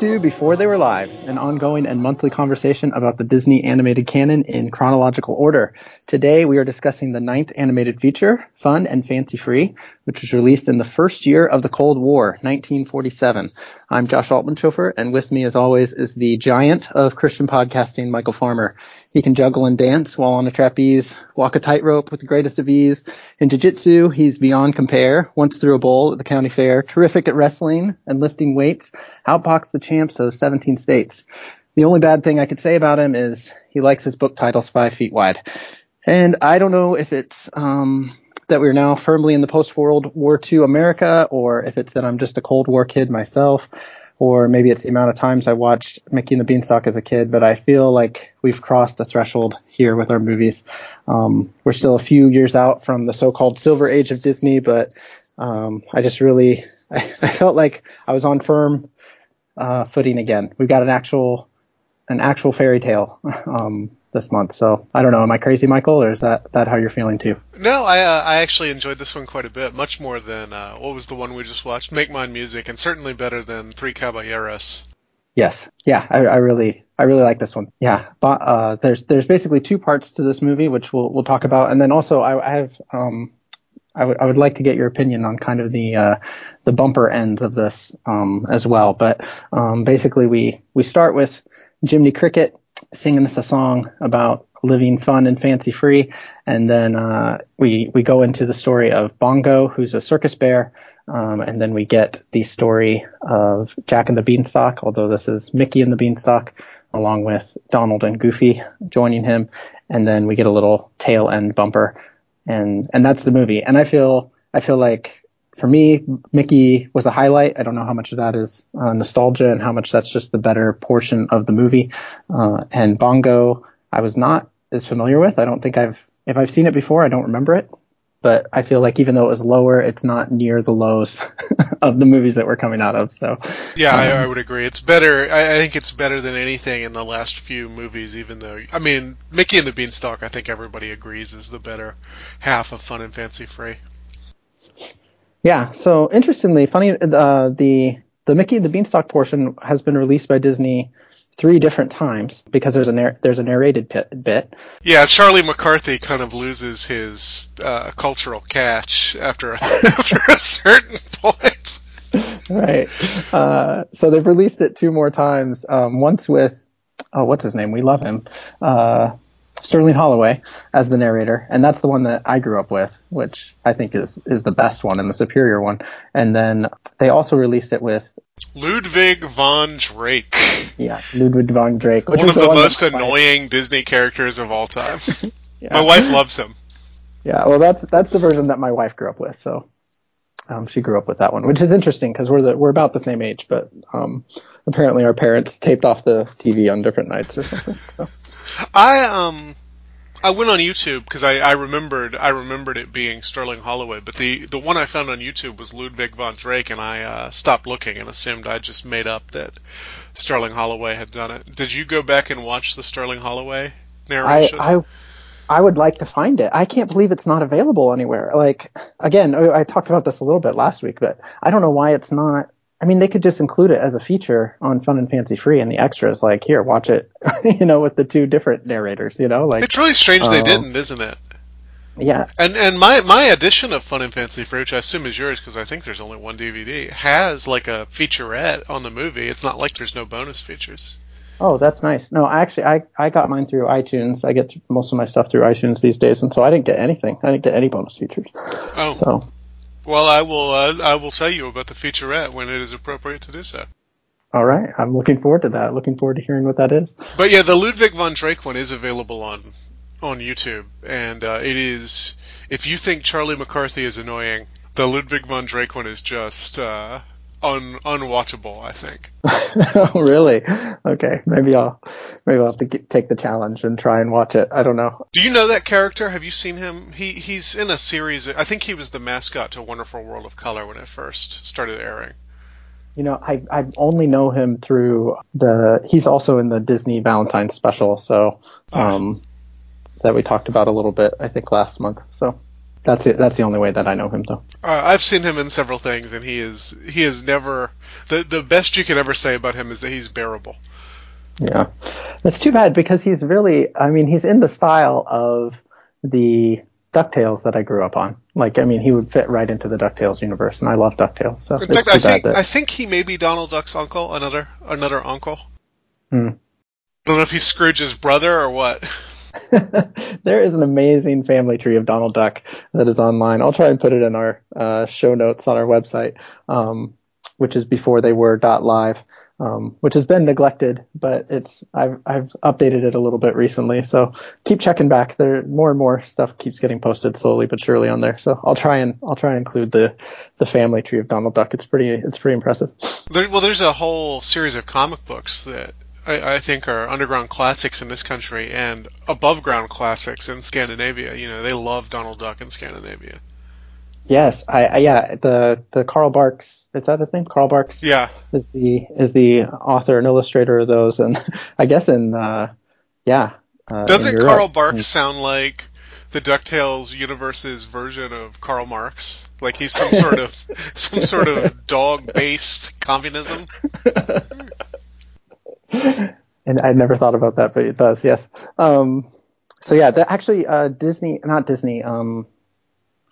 to Before They Were Live, an ongoing and monthly conversation about the Disney animated canon in chronological order. Today we are discussing the ninth animated feature, Fun and Fancy Free, which was released in the first year of the Cold War, 1947. I'm Josh Altmanshofer, and with me as always is the giant of Christian podcasting, Michael Farmer. He can juggle and dance while on a trapeze, walk a tightrope with the greatest of ease. In jiu-jitsu, he's beyond compare, once threw a bowl at the county fair, terrific at wrestling and lifting weights, outboxed the champs of 17 states. The only bad thing I could say about him is he likes his book titles five feet wide. And I don't know if it's um, that we're now firmly in the post World War II America, or if it's that I'm just a Cold War kid myself, or maybe it's the amount of times I watched Mickey and the Beanstalk as a kid. But I feel like we've crossed a threshold here with our movies. Um, we're still a few years out from the so-called Silver Age of Disney, but um, I just really I, I felt like I was on firm uh, footing again. We've got an actual an actual fairy tale um, this month. So I don't know. Am I crazy, Michael, or is that that how you're feeling too? No, I uh, I actually enjoyed this one quite a bit, much more than uh, what was the one we just watched, Make Mine Music, and certainly better than Three Caballeros. Yes. Yeah. I, I really I really like this one. Yeah. But uh, there's there's basically two parts to this movie, which we'll we'll talk about, and then also I, I have um. I would I would like to get your opinion on kind of the uh, the bumper ends of this um, as well. But um, basically, we we start with Jiminy Cricket singing us a song about living fun and fancy free, and then uh, we we go into the story of Bongo, who's a circus bear, um, and then we get the story of Jack and the Beanstalk, although this is Mickey and the Beanstalk, along with Donald and Goofy joining him, and then we get a little tail end bumper, and and that's the movie. And I feel I feel like for me, Mickey was a highlight. I don't know how much of that is uh, nostalgia and how much that's just the better portion of the movie. Uh, and Bongo, I was not as familiar with. I don't think I've, if I've seen it before, I don't remember it. But I feel like even though it was lower, it's not near the lows of the movies that we're coming out of. So Yeah, I, I would agree. It's better. I, I think it's better than anything in the last few movies. Even though, I mean, Mickey and the Beanstalk, I think everybody agrees is the better half of Fun and Fancy Free. Yeah. So interestingly, funny, uh, the the Mickey the Beanstalk portion has been released by Disney three different times because there's a nar- there's a narrated bit, bit. Yeah, Charlie McCarthy kind of loses his uh, cultural catch after after a certain point. right. Uh, so they've released it two more times. Um, once with, oh, what's his name? We love him. Uh, Sterling Holloway as the narrator, and that's the one that I grew up with, which I think is is the best one and the superior one. And then they also released it with, Ludwig von Drake, yeah, Ludwig von Drake, one of the one most annoying Disney characters of all time. yeah. My wife loves him. Yeah, well, that's that's the version that my wife grew up with. So um, she grew up with that one, which is interesting because we're the, we're about the same age, but um, apparently our parents taped off the TV on different nights or something. So I um I went on YouTube because I, I remembered I remembered it being Sterling Holloway, but the, the one I found on YouTube was Ludwig von Drake, and I uh, stopped looking and assumed I just made up that Sterling Holloway had done it. Did you go back and watch the Sterling Holloway I narration? I I would like to find it. I can't believe it's not available anywhere. Like again, I I talked about this a little bit last week, but I don't know why it's not. I mean, they could just include it as a feature on Fun and Fancy Free and the extras. Like, here, watch it, you know, with the two different narrators. You know, like, it's really strange they uh, didn't, isn't it? yeah, And and my my edition of Fun and Fancy Free, which I assume is yours because I think there's only one DVD, has like a featurette on the movie. It's not like there's no bonus features. Oh, that's nice. No, actually, I, I got mine through iTunes. I get most of my stuff through iTunes these days, and so I didn't get anything. I didn't get any bonus features. Oh, So, well, I will uh, I will tell you about the featurette when it is appropriate to do so. all right, I'm looking forward to that. Looking forward to hearing what that is. But yeah, the Ludwig von Drake one is available on on YouTube, and uh, it is. If you think Charlie McCarthy is annoying, the Ludwig von Drake one is just uh, un, unwatchable. I think. oh, really? Okay, maybe I'll maybe I'll have to get, take the challenge and try and watch it. I don't know. Do you know that character? Have you seen him? He he's in a series. I think he was the mascot to Wonderful World of Color when it first started airing. You know, I I only know him through the. He's also in the Disney Valentine special, so um, that we talked about a little bit. I think last month. So that's it. That's the only way that I know him, though. Uh, I've seen him in several things, and he is he is never the the best you can ever say about him is that he's bearable. Yeah, that's too bad because he's really. I mean, he's in the style of the Ducktales that I grew up on. Like, I mean, he would fit right into the Ducktales universe, and I love Ducktales. So In fact, I think that- I think he may be Donald Duck's uncle, another another uncle. Hmm. I Don't know if he's Scrooge's brother or what. there is an amazing family tree of Donald Duck that is online. I'll try and put it in our uh, show notes on our website, um, which is before they were dot live, um, which has been neglected, but it's I've I've updated it a little bit recently. So keep checking back. There more and more stuff keeps getting posted slowly but surely on there. So I'll try and I'll try and include the the family tree of Donald Duck. It's pretty it's pretty impressive. There, well, there's a whole series of comic books that I, I think are underground classics in this country and above ground classics in Scandinavia. You know, they love Donald Duck in Scandinavia. Yes, I, I yeah the the Carl Barks is that his name? Carl Barks. Yeah, is the is the author and illustrator of those, and I guess in uh, yeah. Uh, doesn't Carl Barks sound like the Ducktales universe's version of Karl Marx? Like he's some sort of some sort of dog based communism. and I never thought about that, but it does. Yes. Um, so yeah, that actually uh, Disney, not Disney. Um,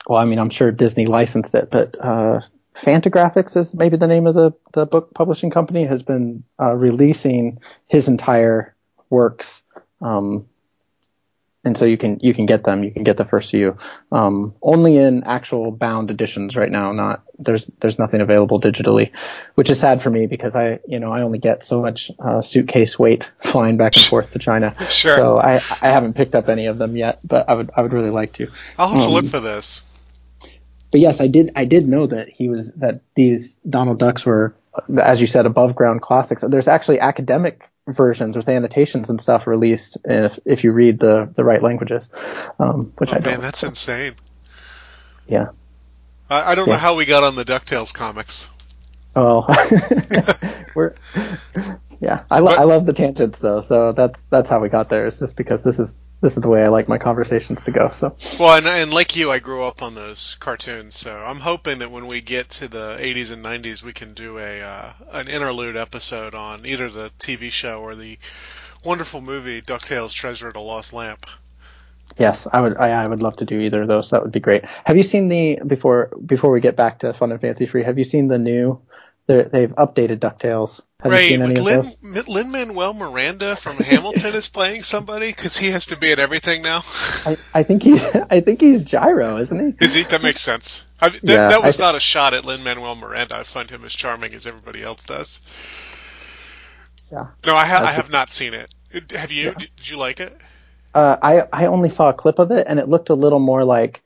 well, I mean, I'm sure Disney licensed it, but uh, Fantagraphics is maybe the name of the the book publishing company has been uh, releasing his entire works. Um, and so you can you can get them. You can get the first few um, only in actual bound editions right now. Not there's there's nothing available digitally, which is sad for me because I you know I only get so much uh, suitcase weight flying back and forth to China. Sure. So I I haven't picked up any of them yet, but I would I would really like to. I'll have to Um, look for this. But yes, I did I did know that he was that these Donald Ducks were as you said above ground classics. There's actually academic versions with annotations and stuff released if if you read the the right languages, um, which Oh I man, that's insane. Yeah. I, I don't know how we got on the Ducktales comics. Oh, we're yeah. I, lo- But- I love the tangents though, so that's that's how we got there. It's just because this is this is the way I like my conversations to go. So Well, and, and like you, I grew up on those cartoons, so I'm hoping that when we get to the 80s and 90s, we can do a uh, an interlude episode on either the TV show or the wonderful movie Ducktales: Treasure of the Lost Lamp. yes, I would I, I would love to do either of those. That would be great. Have you seen the before before we get back to fun and fancy free? Have you seen the new? They've updated Ducktales. Have right, with Lin? Lin Manuel Miranda from Hamilton is playing somebody because he has to be in everything now. I, I think he I think he's Gyro, isn't he? Is he? That makes sense. I, that, Yeah, that was not a shot at Lin Manuel Miranda. I find him as charming as everybody else does. Yeah. No, I, ha- I have not seen it. Have you? Did, did you like it? Uh, I I only saw a clip of it, and it looked a little more like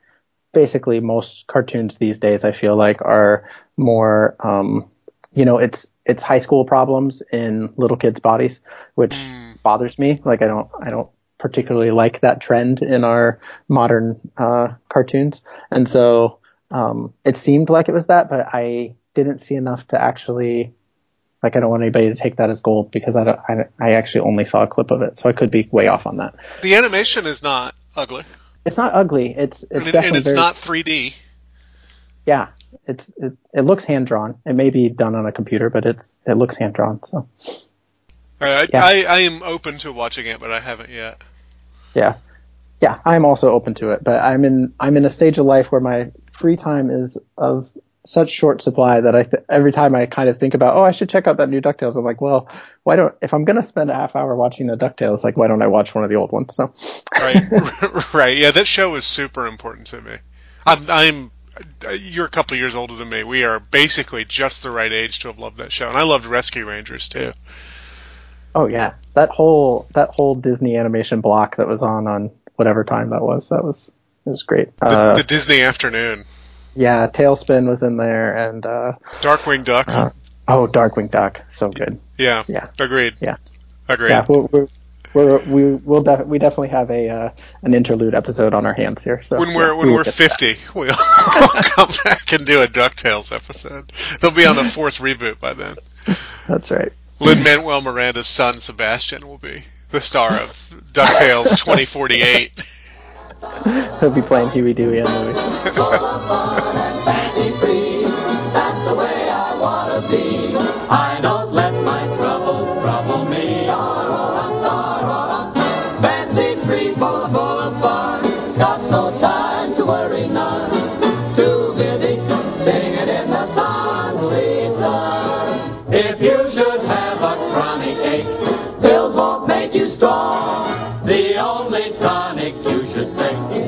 basically most cartoons these days. I feel like are more, um, you know, it's it's high school problems in little kids' bodies, which Mm. bothers me. Like I don't I don't particularly like that trend in our modern uh, cartoons, and so um, it seemed like it was that, but I didn't see enough to actually. Like I don't want anybody to take that as gold because I don't, I, I actually only saw a clip of it, so I could be way off on that. The animation is not ugly, It's not ugly. It's it's and, it- and it's very, not 3D. Yeah, it's it, it looks hand drawn. It may be done on a computer, but it's it looks hand drawn. So I, Yeah. I, I am open to watching it, but I haven't yet. yeah, yeah. I'm also open to it, but I'm in I'm in a stage of life where my free time is of such short supply that I th- every time I kind of think about oh I should check out that new Ducktales. I'm like well why don't if I'm gonna spend a half hour watching the Ducktales like why don't I watch one of the old ones? So Right, right. Yeah, that show is super important to me. I'm, I'm, you're a couple years older than me. We are basically just the right age to have loved that show, and I loved Rescue Rangers too. oh yeah, that whole that whole Disney animation block that was on on whatever time that was that was it was great. The, Uh, the Disney afternoon. Yeah, TaleSpin was in there, and uh, Darkwing Duck. uh, oh, Darkwing Duck, so good. yeah. yeah. Agreed. Yeah. Agreed. Yeah, we're, we're, we're, we will def- we definitely have a uh, an interlude episode on our hands here. So When we're yeah, when we will we're get to that. fifty, we'll come back and do a Ducktales episode. They'll be on the fourth reboot by then. That's right. Lin Manuel Miranda's son Sebastian will be the star of Ducktales 2048. He'll be playing Huey, Dewey, and Louie.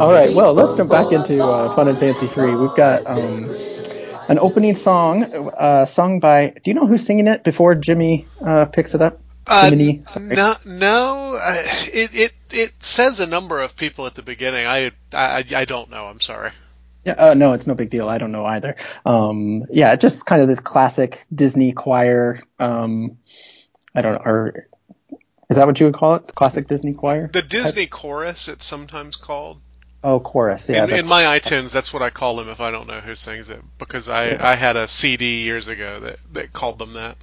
All right, well, let's jump back into uh, Fun and Fancy Free. We've got um, an opening song uh, sung by. Do you know who's singing it before Jimmy uh, picks it up? Uh, Jiminy, sorry. no, no. Uh, it it it says a number of people at the beginning. I I I don't know. I'm sorry. Yeah, uh, no, it's no big deal. I don't know either. Um, yeah, just kind of this classic Disney choir. Um, I don't know, or is that what you would call it? The classic Disney choir? The Disney chorus, it's sometimes called. Oh, chorus. Yeah, in, in my iTunes, that's what I call them if I don't know who sings it, because I, I had a CD years ago that, that called them that.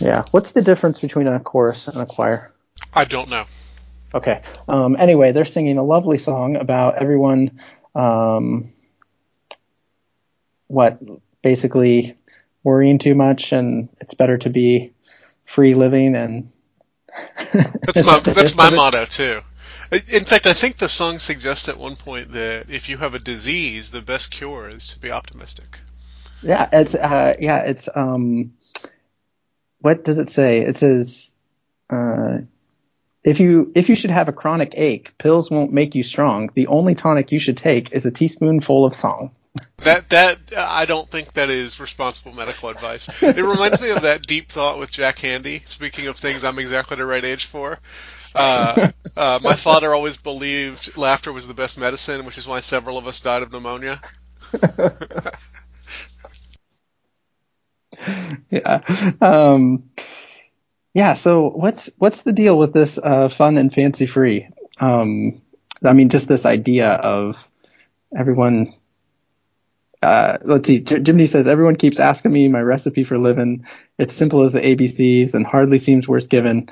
yeah. What's the difference between a chorus and a choir? I don't know. Okay. Um, anyway, they're singing a lovely song about everyone, um, what, basically worrying too much and it's better to be free living and. That's my that's my motto too. In fact, I think the song suggests at one point that if you have a disease, the best cure is to be optimistic. Yeah, it's, uh, yeah, it's, um, what does it say? It says, uh, if you if you should have a chronic ache, pills won't make you strong. The only tonic you should take is a teaspoonful of song. That that I don't think that is responsible medical advice. It reminds me of that deep thought with Jack Handey. Speaking of things I'm exactly the right age for. Uh, uh, my father always believed laughter was the best medicine, which is why several of us died of pneumonia. yeah. Um, yeah. So what's what's the deal with this uh, fun and fancy free? Um, I mean, just this idea of everyone. Uh, let's see. J- Jiminy says everyone keeps asking me my recipe for living. It's simple as the ABCs and hardly seems worth giving.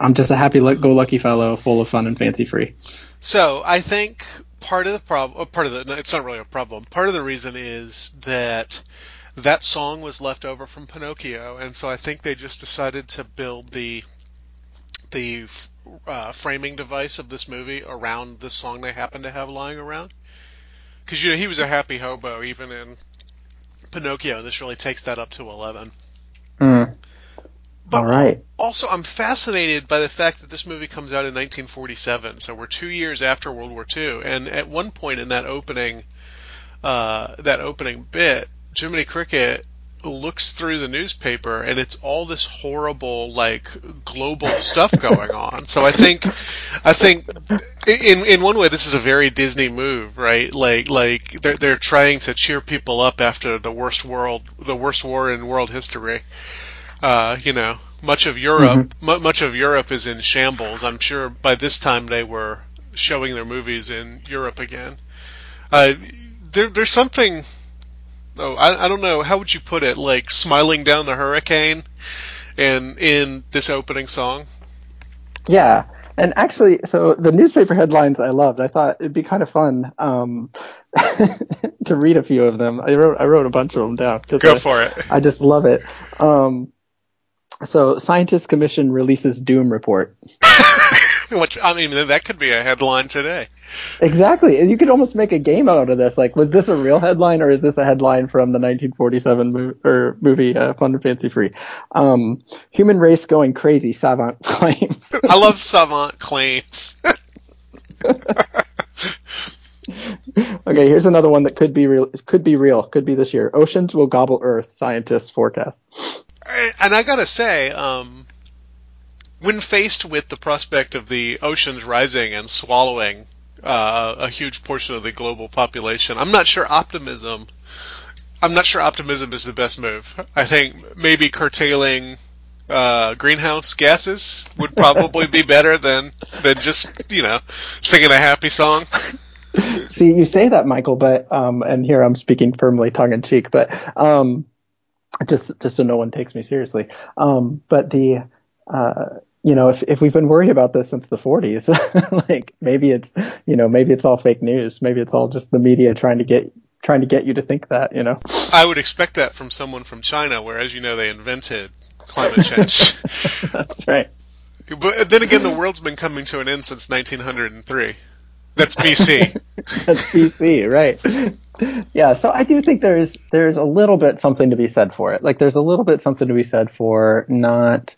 I'm just a happy-go-lucky fellow, full of fun and fancy free. So I think part of the problem, part of the, no, it's not really a problem. Part of the reason is that that song was left over from Pinocchio, and so I think they just decided to build the the uh, framing device of this movie around the song they happen to have lying around. Because you know he was a happy hobo even in Pinocchio. This really takes that up to eleven. Mm. But All right. also, I'm fascinated by the fact that this movie comes out in 1947, so we're two years after World War II. And at one point in that opening, uh, that opening bit, Jiminy Cricket looks through the newspaper, and it's all this horrible, like global stuff going on. So I think, I think, in in one way, this is a very Disney move, right? Like like they're they're trying to cheer people up after the worst world, the worst war in world history uh, you know, much of Europe, mu- much of Europe is in shambles. I'm sure by this time they were showing their movies in Europe again. Uh, there, there's something. Oh, I, I don't know. How would you put it? Like smiling down the hurricane, and in this opening song. Yeah, and actually, so the newspaper headlines I loved. I thought it'd be kind of fun um, to read a few of them. I wrote I wrote a bunch of them down. Go I, for it. I just love it. Um, so, Scientist Commission releases Doom report. Which I mean, that could be a headline today. Exactly. You could almost make a game out of this. Like, was this a real headline or is this a headline from the 1947 mo- or movie uh, Fun and Fancy Free? Um, human race going crazy, Savant claims. I love savant claims. okay, here's another one that could be real. Could be real. Could be this year. Oceans will gobble Earth. Scientists forecast. And I gotta say, um, when faced with the prospect of the oceans rising and swallowing uh, a huge portion of the global population, I'm not sure optimism I'm not sure optimism is the best move. I think maybe curtailing uh, greenhouse gases would probably be better than than just you know singing a happy song. See, you say that, Michael, but um, and here I'm speaking firmly, tongue in cheek, but um, just just so no one takes me seriously. Um, but the uh, you know, if if we've been worried about this since the 40s, like maybe it's you know maybe it's all fake news, maybe it's all just the media trying to get trying to get you to think that, you know. I would expect that from someone from China, where, as you know, they invented climate change. That's right. But then again, the world's been coming to an end since 1903. That's BC. That's BC, right? Yeah, so I do think there's there's a little bit something to be said for it. Like there's a little bit something to be said for not,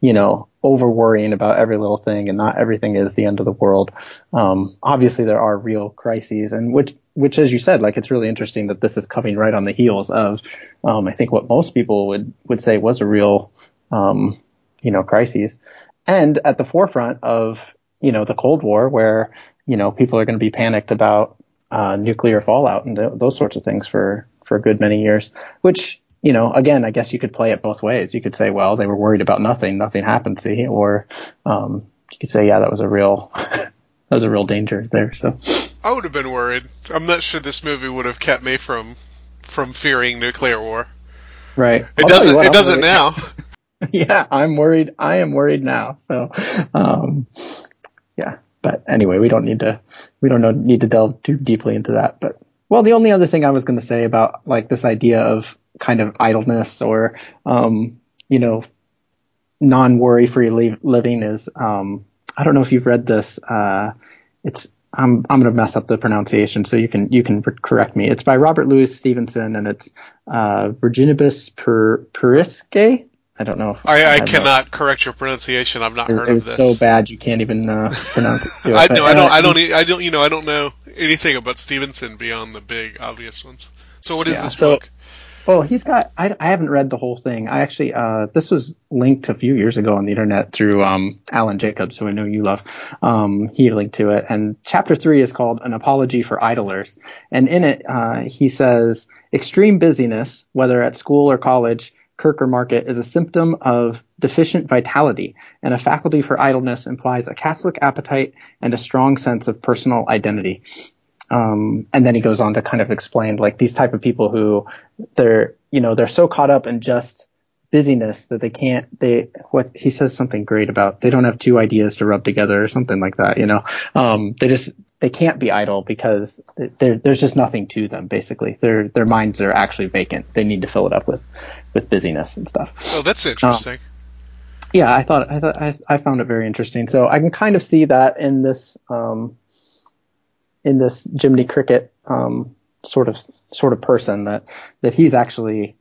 you know, over worrying about every little thing and not everything is the end of the world. Um, obviously there are real crises and which which as you said, like it's really interesting that this is coming right on the heels of um, I think what most people would would say was a real um, you know, crises. And at the forefront of, you know, the Cold War where you know, people are going to be panicked about uh, nuclear fallout and th- those sorts of things for for a good many years. Which, you know, again, I guess you could play it both ways. You could say, well, they were worried about nothing, nothing happened, see, or um, you could say, yeah, that was a real that was a real danger there. So I would have been worried. I'm not sure this movie would have kept me from from fearing nuclear war. right, It I'll doesn't. what, it I'm doesn't worried- now. yeah, I'm worried. I am worried now. So, um, yeah. But anyway, we don't need to we don't need to delve too deeply into that. But well, the only other thing I was going to say about like this idea of kind of idleness or um, you know non-worry free li- living is um, I don't know if you've read this. Uh, it's I'm I'm going to mess up the pronunciation, so you can you can correct me. It's by Robert Louis Stevenson, and it's uh, Virginibus per Puerisque. I don't know. If I, I not- cannot correct your pronunciation. I've not it, heard it of this. so bad you can't even uh, pronounce it. I know. I don't. I don't. I don't. You know. I don't know anything about Stevenson beyond the big obvious ones. So what is Yeah, this so- book? Well, he's got. I, I haven't read the whole thing. I actually. Uh, this was linked a few years ago on the internet through um, Alan Jacobs, who I know you love. Um, he linked to it, and chapter three is called "An Apology for Idlers," and in it, uh, he says, "Extreme busyness, whether at school or college." Kirk or market is a symptom of deficient vitality, and a faculty for idleness implies a Catholic appetite and a strong sense of personal identity. Um, and then he goes on to kind of explain like these type of people who they're you know they're so caught up in just busyness that they can't they what he says something great about they don't have two ideas to rub together or something like that you know um, they just they can't be idle because there's just nothing to them basically their their minds are actually vacant they need to fill it up with with busyness and stuff Oh, that's interesting. yeah, I thought I thought I, I found it very interesting. So I can kind of see that in this um, in this Jiminy Cricket um, sort of sort of person that that he's actually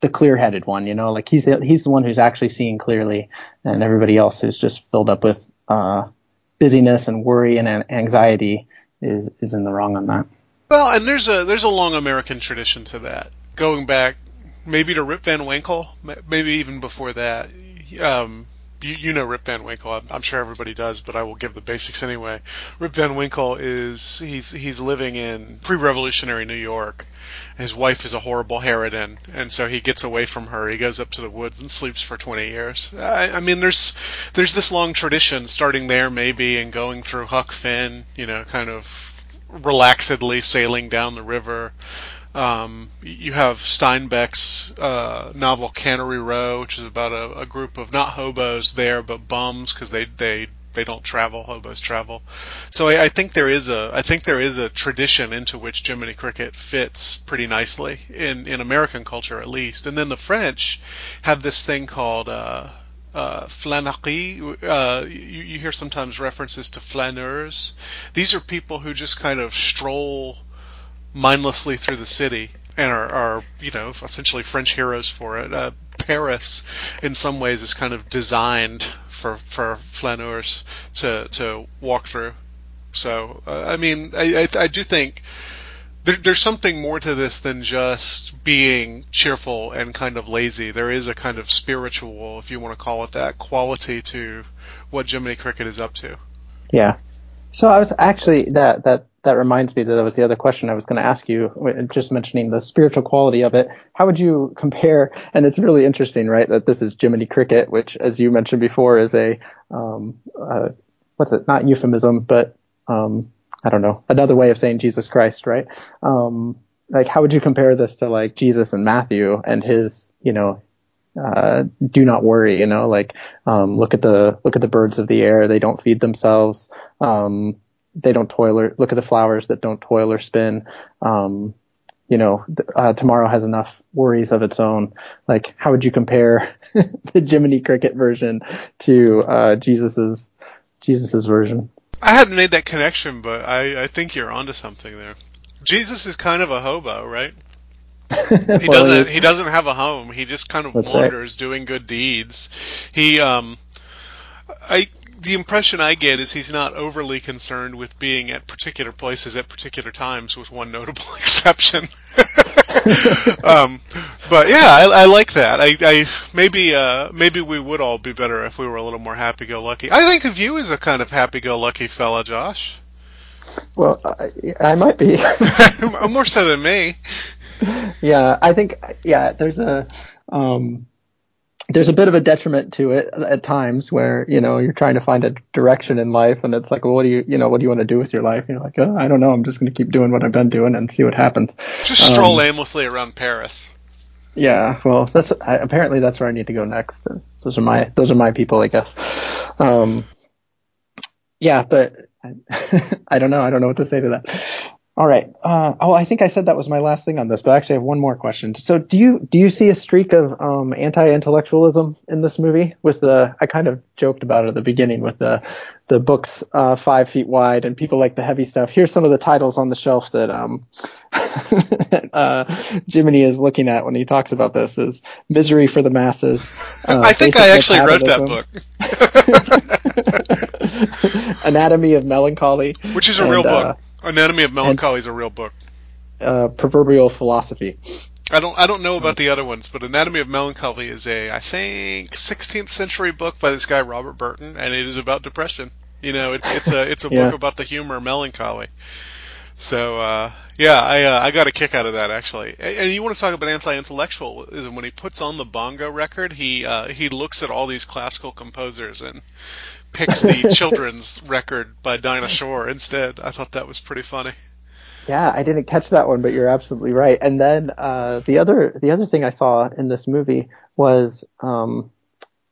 the clear-headed one. You know, like he's the, he's the one who's actually seeing clearly, and everybody else is just filled up with uh, busyness and worry and anxiety is is in the wrong on that. Well, and there's a there's a long American tradition to that, going back maybe to Rip Van Winkle, maybe even before that. Um, you, you know Rip Van Winkle. I'm, I'm sure everybody does, but I will give the basics anyway. Rip Van Winkle is he's he's living in pre-revolutionary New York. His wife is a horrible harridan, and so he gets away from her. He goes up to the woods and sleeps for 20 years. I, I mean, there's there's this long tradition starting there maybe and going through Huck Finn, you know, kind of relaxedly sailing down the river. Um, you have Steinbeck's uh, novel Cannery Row, which is about a, a group of not hobos there, but bums because they they they don't travel. Hobos travel. So I, I think there is a I think there is a tradition into which Jiminy Cricket fits pretty nicely in in American culture at least. And then the French have this thing called uh, uh, flânerie. Uh, you, you hear sometimes references to flâneurs. These are people who just kind of stroll mindlessly through the city and are, are you know essentially French heroes for it. Uh, Paris, in some ways, is kind of designed for for flâneurs to to walk through. So uh, I mean, I, I I do think there, there's something more to this than just being cheerful and kind of lazy. There is a kind of spiritual, if you want to call it that, quality to what Jiminy Cricket is up to. Yeah. So I was actually that that that reminds me that that was the other question I was going to ask you. Just mentioning the spiritual quality of it. How would you compare? And it's really interesting, right? That this is Jiminy Cricket, which, as you mentioned before, is a um, uh, what's it? Not euphemism, but um, I don't know, another way of saying Jesus Christ, right? Um, like, how would you compare this to like Jesus and Matthew and his, you know, uh, do not worry, you know, like, um, look at the, look at the birds of the air. They don't feed themselves. Um, they don't toil or look at the flowers that don't toil or spin. Um, you know, uh, tomorrow has enough worries of its own. Like, how would you compare the Jiminy Cricket version to uh, Jesus's Jesus's version? I hadn't made that connection, but I, I think you're onto something there. Jesus is kind of a hobo, right? he well, doesn't he doesn't have a home. He just kind of wanders right. doing good deeds. He um I the impression I get is he's not overly concerned with being at particular places at particular times, with one notable exception. um, but yeah, I, I like that. I, I maybe uh, maybe we would all be better if we were a little more happy-go-lucky. I think of you as a kind of happy-go-lucky fella, Josh. Well, I, I might be. more so than me. Yeah, I think yeah. There's a um, there's a bit of a detriment to it at times where you know you're trying to find a direction in life and it's like well what do you you know what do you want to do with your life? And you're like oh, i don't know. I'm just going to keep doing what i've been doing and see what happens. Just stroll um, aimlessly around paris. Yeah well that's I, apparently that's where i need to go next. Those are my those are my people i guess. Um yeah but I, I don't know. I don't know what to say to that all right. Uh, oh, I think I said that was my last thing on this, but I actually have one more question. So, do you do you see a streak of um, anti-intellectualism in this movie? With the, I kind of joked about it at the beginning with the the books uh, five feet wide and people like the heavy stuff. Here's some of the titles on the shelf that um, uh, Jiminy is looking at when he talks about this: is "Misery for the Masses." Uh, I think I actually wrote that book. Anatomy of Melancholy, which is a and, real book. Anatomy of Melancholy is a real book. Uh, proverbial philosophy. I don't I don't know about the other ones, but Anatomy of Melancholy is a I think 16th century book by this guy Robert Burton, and it is about depression. You know, it's it's a it's a yeah. book about the humor of melancholy. So uh, yeah, I uh, I got a kick out of that actually. And you want to talk about anti-intellectualism? When he puts on the bongo record, he uh, he looks at all these classical composers and picks the children's record by Dinah Shore instead. I thought that was pretty funny. Yeah, I didn't catch that one, but you're absolutely right. And then uh, the other the other thing I saw in this movie was um,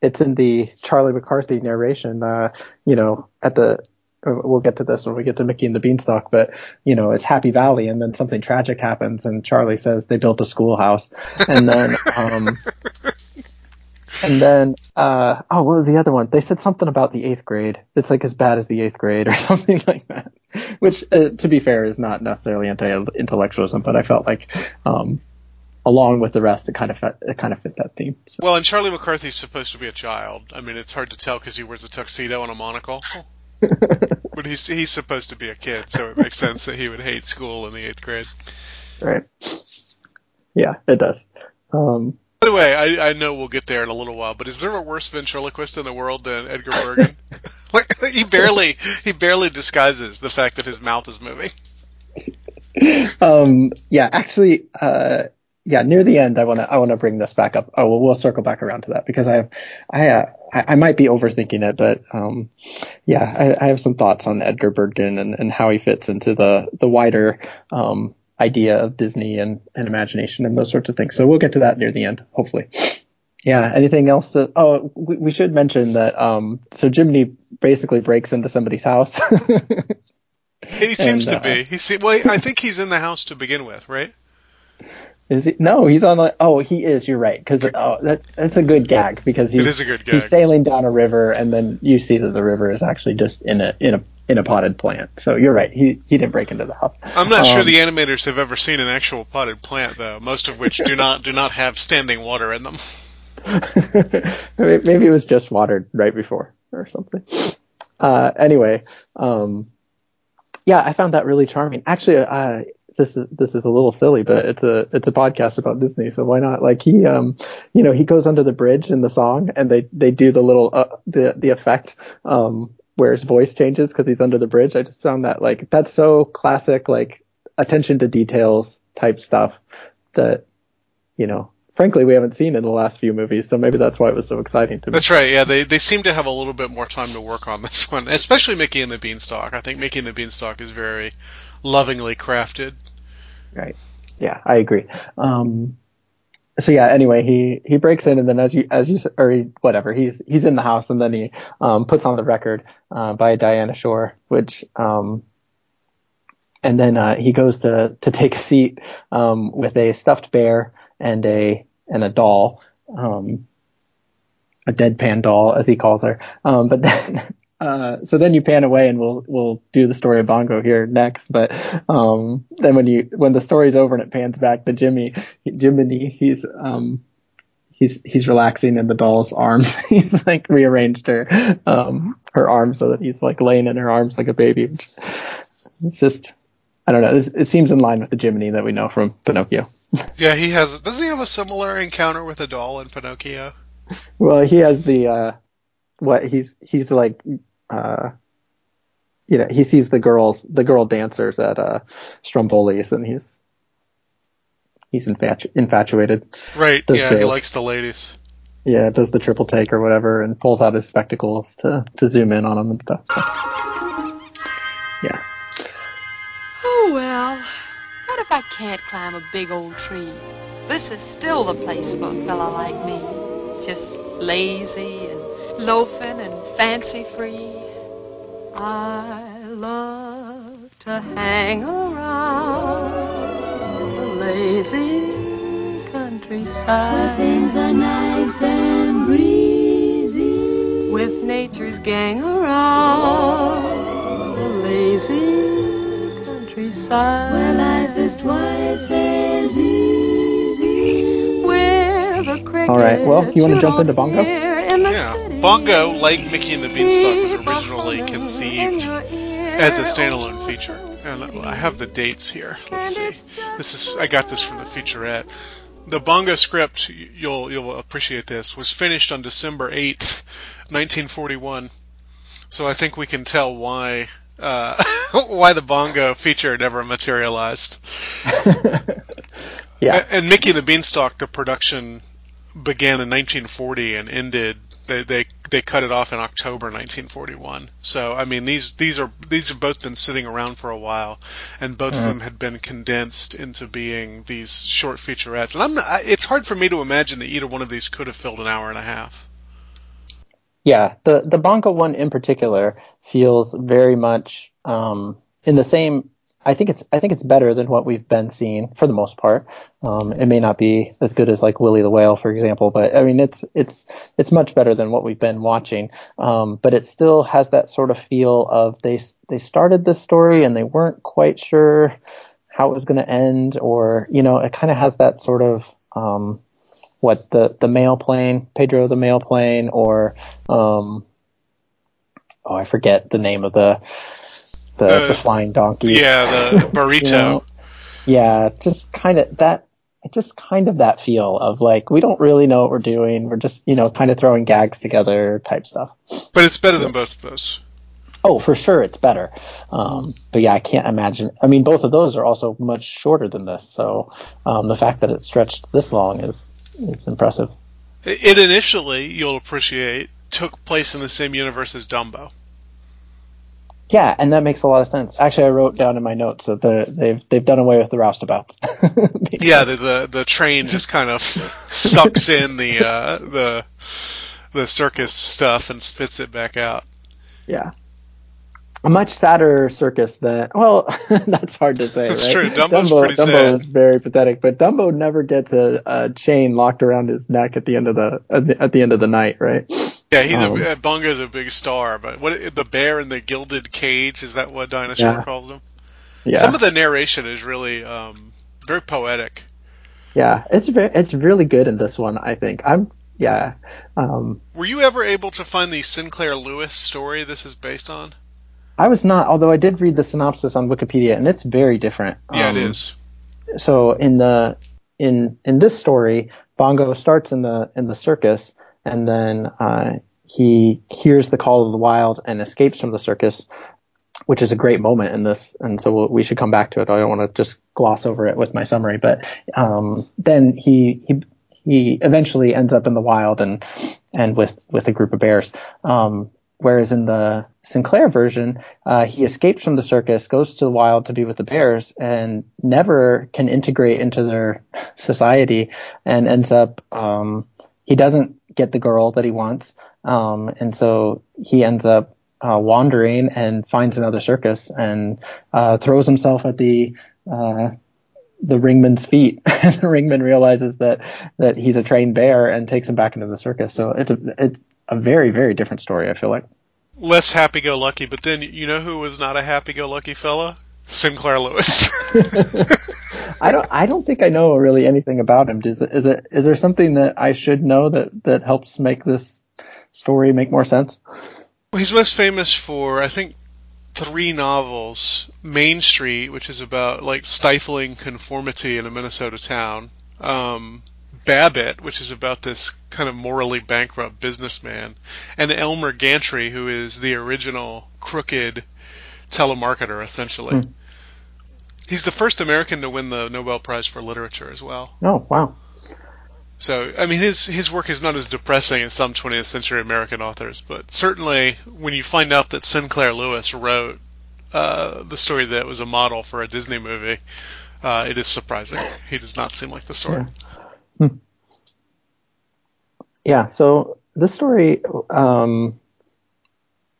it's in the Charlie McCarthy narration. Uh, you know, at the we'll get to this when we get to Mickey and the Beanstalk, but you know, it's Happy Valley, and then something tragic happens, and Charlie says they built a schoolhouse, and then um, and then, uh, oh, what was the other one? They said something about the eighth grade. It's like as bad as the eighth grade or something like that. Which, uh, to be fair, is not necessarily anti-intellectualism, but I felt like, um, along with the rest, it kind of fit, it kind of fit that theme. So. Well, and Charlie McCarthy's supposed to be a child. I mean, it's hard to tell because he wears a tuxedo and a monocle. but he's he's supposed to be a kid, so it makes sense that he would hate school in the eighth grade. Right. Yeah, it does. Um, by the way, I, I know we'll get there in a little while, but is there a worse ventriloquist in the world than Edgar Bergen? like he barely he barely disguises the fact that his mouth is moving. Um, yeah, actually, uh, yeah, near the end, I want to I want to bring this back up. Oh, well, we'll circle back around to that because I have I uh, I, I, might be overthinking it, but um, yeah, I, I, have some thoughts on Edgar Bergen and, and how he fits into the the wider um, idea of Disney and, and imagination and those sorts of things. So we'll get to that near the end, hopefully. Yeah. Anything else? To, oh, we, we should mention that. Um, so Jiminy basically breaks into somebody's house. he seems and, to be. Uh, he see, well, I think he's in the house to begin with, right? Is he? No, he's on like. Oh, he is. You're right. Because oh, that that's a good gag because he's it is a good gag. he's sailing down a river and then you see that the river is actually just in a in a in a potted plant. So you're right. He he didn't break into the house. I'm not um, sure the animators have ever seen an actual potted plant though. Most of which do not do not have standing water in them. Maybe it was just watered right before or something. Uh, anyway, um, yeah, I found that really charming. Actually, uh, this is this is a little silly, but it's a it's a podcast about Disney, so why not? Like he, um, you know, he goes under the bridge in the song, and they they do the little uh, the the effect um where his voice changes because he's under the bridge. I just found that like that's so classic, like attention to details type stuff that you know frankly we haven't seen in the last few movies so maybe that's why it was so exciting to me That's right. Yeah, they they seem to have a little bit more time to work on this one, especially Mickey and the Beanstalk. I think Mickey and the Beanstalk is very lovingly crafted. right yeah i agree um so yeah anyway he he breaks in and then as you as you or he, whatever he's he's in the house and then he um puts on the record uh by Dinah Shore which um and then uh, he goes to to take a seat um, with a stuffed bear and a and a doll, um, a deadpan doll as he calls her. Um, but then, uh, so then you pan away and we'll we'll do the story of Bongo here next. But um, then when you when the story's over and it pans back to Jimmy, Jiminy, he's um, he's he's relaxing in the doll's arms. he's like rearranged her um, her arms so that he's like laying in her arms like a baby. It's just I don't know. It, it seems in line with the Jiminy that we know from Pinocchio. Yeah, he has. Doesn't he have a similar encounter with a doll in Pinocchio? Well, he has the uh, what he's he's like uh, you know he sees the girls the girl dancers at uh, Stromboli's and he's he's infatu- infatuated. Right. Does yeah, he likes the ladies. Yeah, does the triple take or whatever and pulls out his spectacles to to zoom in on them and stuff. So. Yeah. Oh, well, what if I can't climb a big old tree? This is still the place for a fella like me. Just lazy and loafing and fancy free. I love to hang around the lazy countryside. Things are nice and breezy. With nature's gang around the lazy countryside. Where life is twice as easy. Where the crickets All right, well, you wanna jump into Bongo? Hear in the Yeah, city. Bongo, like Mickey and the Beanstalk, was originally conceived in your ear. as a standalone feature. And I have the dates here. Let's see. This is I got this from the featurette. The Bongo script, you'll you'll appreciate this, was finished on December eighth, nineteen forty one. So I think we can tell why uh, why the Bongo feature never materialized. Yeah. And Mickey and the Beanstalk, the production began in 1940 and ended. They, they they cut it off in October 1941. So I mean these these are these have both been sitting around for a while, and both of them had been condensed into being these short featurettes. And I'm not, it's hard for me to imagine that either one of these could have filled an hour and a half. Yeah, the the Bongo one in particular feels very much um, in the same. I think it's I think it's better than what we've been seeing for the most part. Um, it may not be as good as like Willie the Whale, for example, but I mean it's it's it's much better than what we've been watching. Um, but it still has that sort of feel of they they started this story and they weren't quite sure how it was going to end, or you know, it kind of has that sort of um, what the the mail plane, Pedro the mail plane, or um, oh, I forget the name of the the, the flying donkey. Yeah, the burrito. You know? Yeah, just kind of that. Just kind of that feel of like we don't really know what we're doing. We're just you know kind of throwing gags together type stuff. But it's better than both of those. Oh, for sure, it's better. Um, but yeah, I can't imagine. I mean, both of those are also much shorter than this. So um, the fact that it stretched this long is is impressive. It initially, you'll appreciate, took place in the same universe as Dumbo. Yeah, and that makes a lot of sense. Actually, I wrote down in my notes that the, they've they've done away with the roustabouts. Yeah, the the, the train just kind of sucks in the uh, the the circus stuff and spits it back out. yeah. A much sadder circus than well, that's hard to say. That's right? true. Dumbo's Dumbo, pretty Dumbo sad. is very pathetic, but Dumbo never gets a, a chain locked around his neck at the end of the at the, at the end of the night, right? Yeah, he's Um, a Bongo's a big star, but what the bear in the gilded cage is that what Dinah Yeah. Calls him? Yeah, Some of the narration is really um, very poetic. yeah, it's very, it's really good in this one. I think I'm yeah. Um, Were you ever able to find the Sinclair Lewis story this is based on? I was not, although I did read the synopsis on Wikipedia, and it's very different. Yeah, it Um, is. so in the in in this story, Bongo starts in the in the circus, and then uh, he hears the call of the wild and escapes from the circus, which is a great moment in this. And so we'll, we should come back to it. I don't want to just gloss over it with my summary, but um, then he he he eventually ends up in the wild and and with with a group of bears. Um, whereas in the Sinclair version, uh, he escapes from the circus, goes to the wild to be with the bears, and never can integrate into their society, and ends up um, he doesn't get the girl that he wants, um, and so he ends up uh, wandering and finds another circus and uh, throws himself at the uh, the ringman's feet. and the ringman realizes that that he's a trained bear and takes him back into the circus. So it's a it's a very very different story. I feel like. Less happy-go-lucky, but then you know who was not a happy-go-lucky fella? Sinclair Lewis. I don't I don't think I know really anything about him. Is it, is it is there something that I should know that that helps make this story make more sense? He's most famous for, I think, three novels. Main Street, which is about like stifling conformity in a Minnesota town. Um, Babbitt, which is about this kind of morally bankrupt businessman, and Elmer Gantry, who is the original crooked telemarketer, essentially. He's the first American to win the Nobel Prize for Literature as well. Oh wow. So, I mean, his his work is not as depressing as some 20th century American authors, but certainly when you find out that Sinclair Lewis wrote uh, the story that was a model for a Disney movie, uh, it is surprising. He does not seem like the sort. Yeah, so this story, um,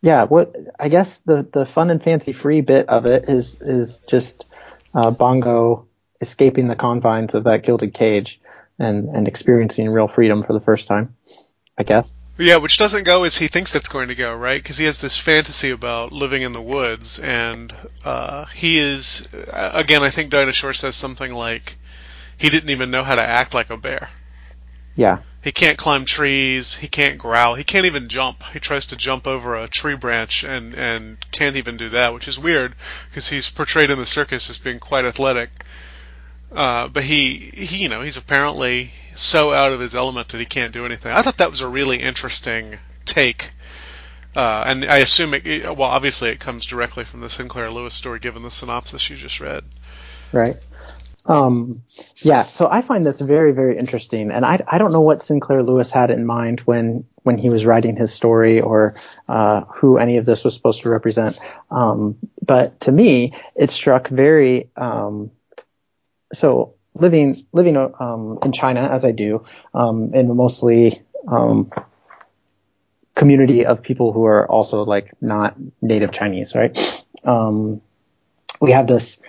yeah, what I guess the the fun and fancy free bit of it is is just uh, Bongo escaping the confines of that gilded cage and and experiencing real freedom for the first time. I guess. Yeah, which doesn't go as he thinks it's going to go, right? Because he has this fantasy about living in the woods, and uh, he is again. I think Dinah Shore says something like, "He didn't even know how to act like a bear." Yeah, He can't climb trees. He can't growl. He can't even jump. He tries to jump over a tree branch and and can't even do that, which is weird because he's portrayed in the circus as being quite athletic. Uh, but he he you know he's apparently so out of his element that he can't do anything. I thought that was a really interesting take. Uh, and I assume it, it, well, obviously it comes directly from the Sinclair Lewis story, given the synopsis you just read. right. Um, yeah, so I find this very, very interesting, and I, I don't know what Sinclair Lewis had in mind when when he was writing his story or uh, who any of this was supposed to represent. Um, but to me, it struck very. Um, so living living um, in China as I do, um, in mostly um, community of people who are also like not native Chinese, right? Um, we have this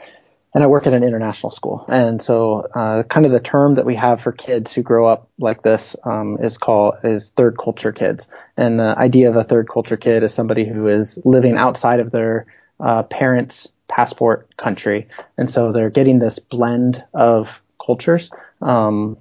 and I work at an international school. And so, uh, kind of the term that we have for kids who grow up like this um, is called is third culture kids. And the idea of a third culture kid is somebody who is living outside of their uh, parents' passport country, and so they're getting this blend of cultures. Um,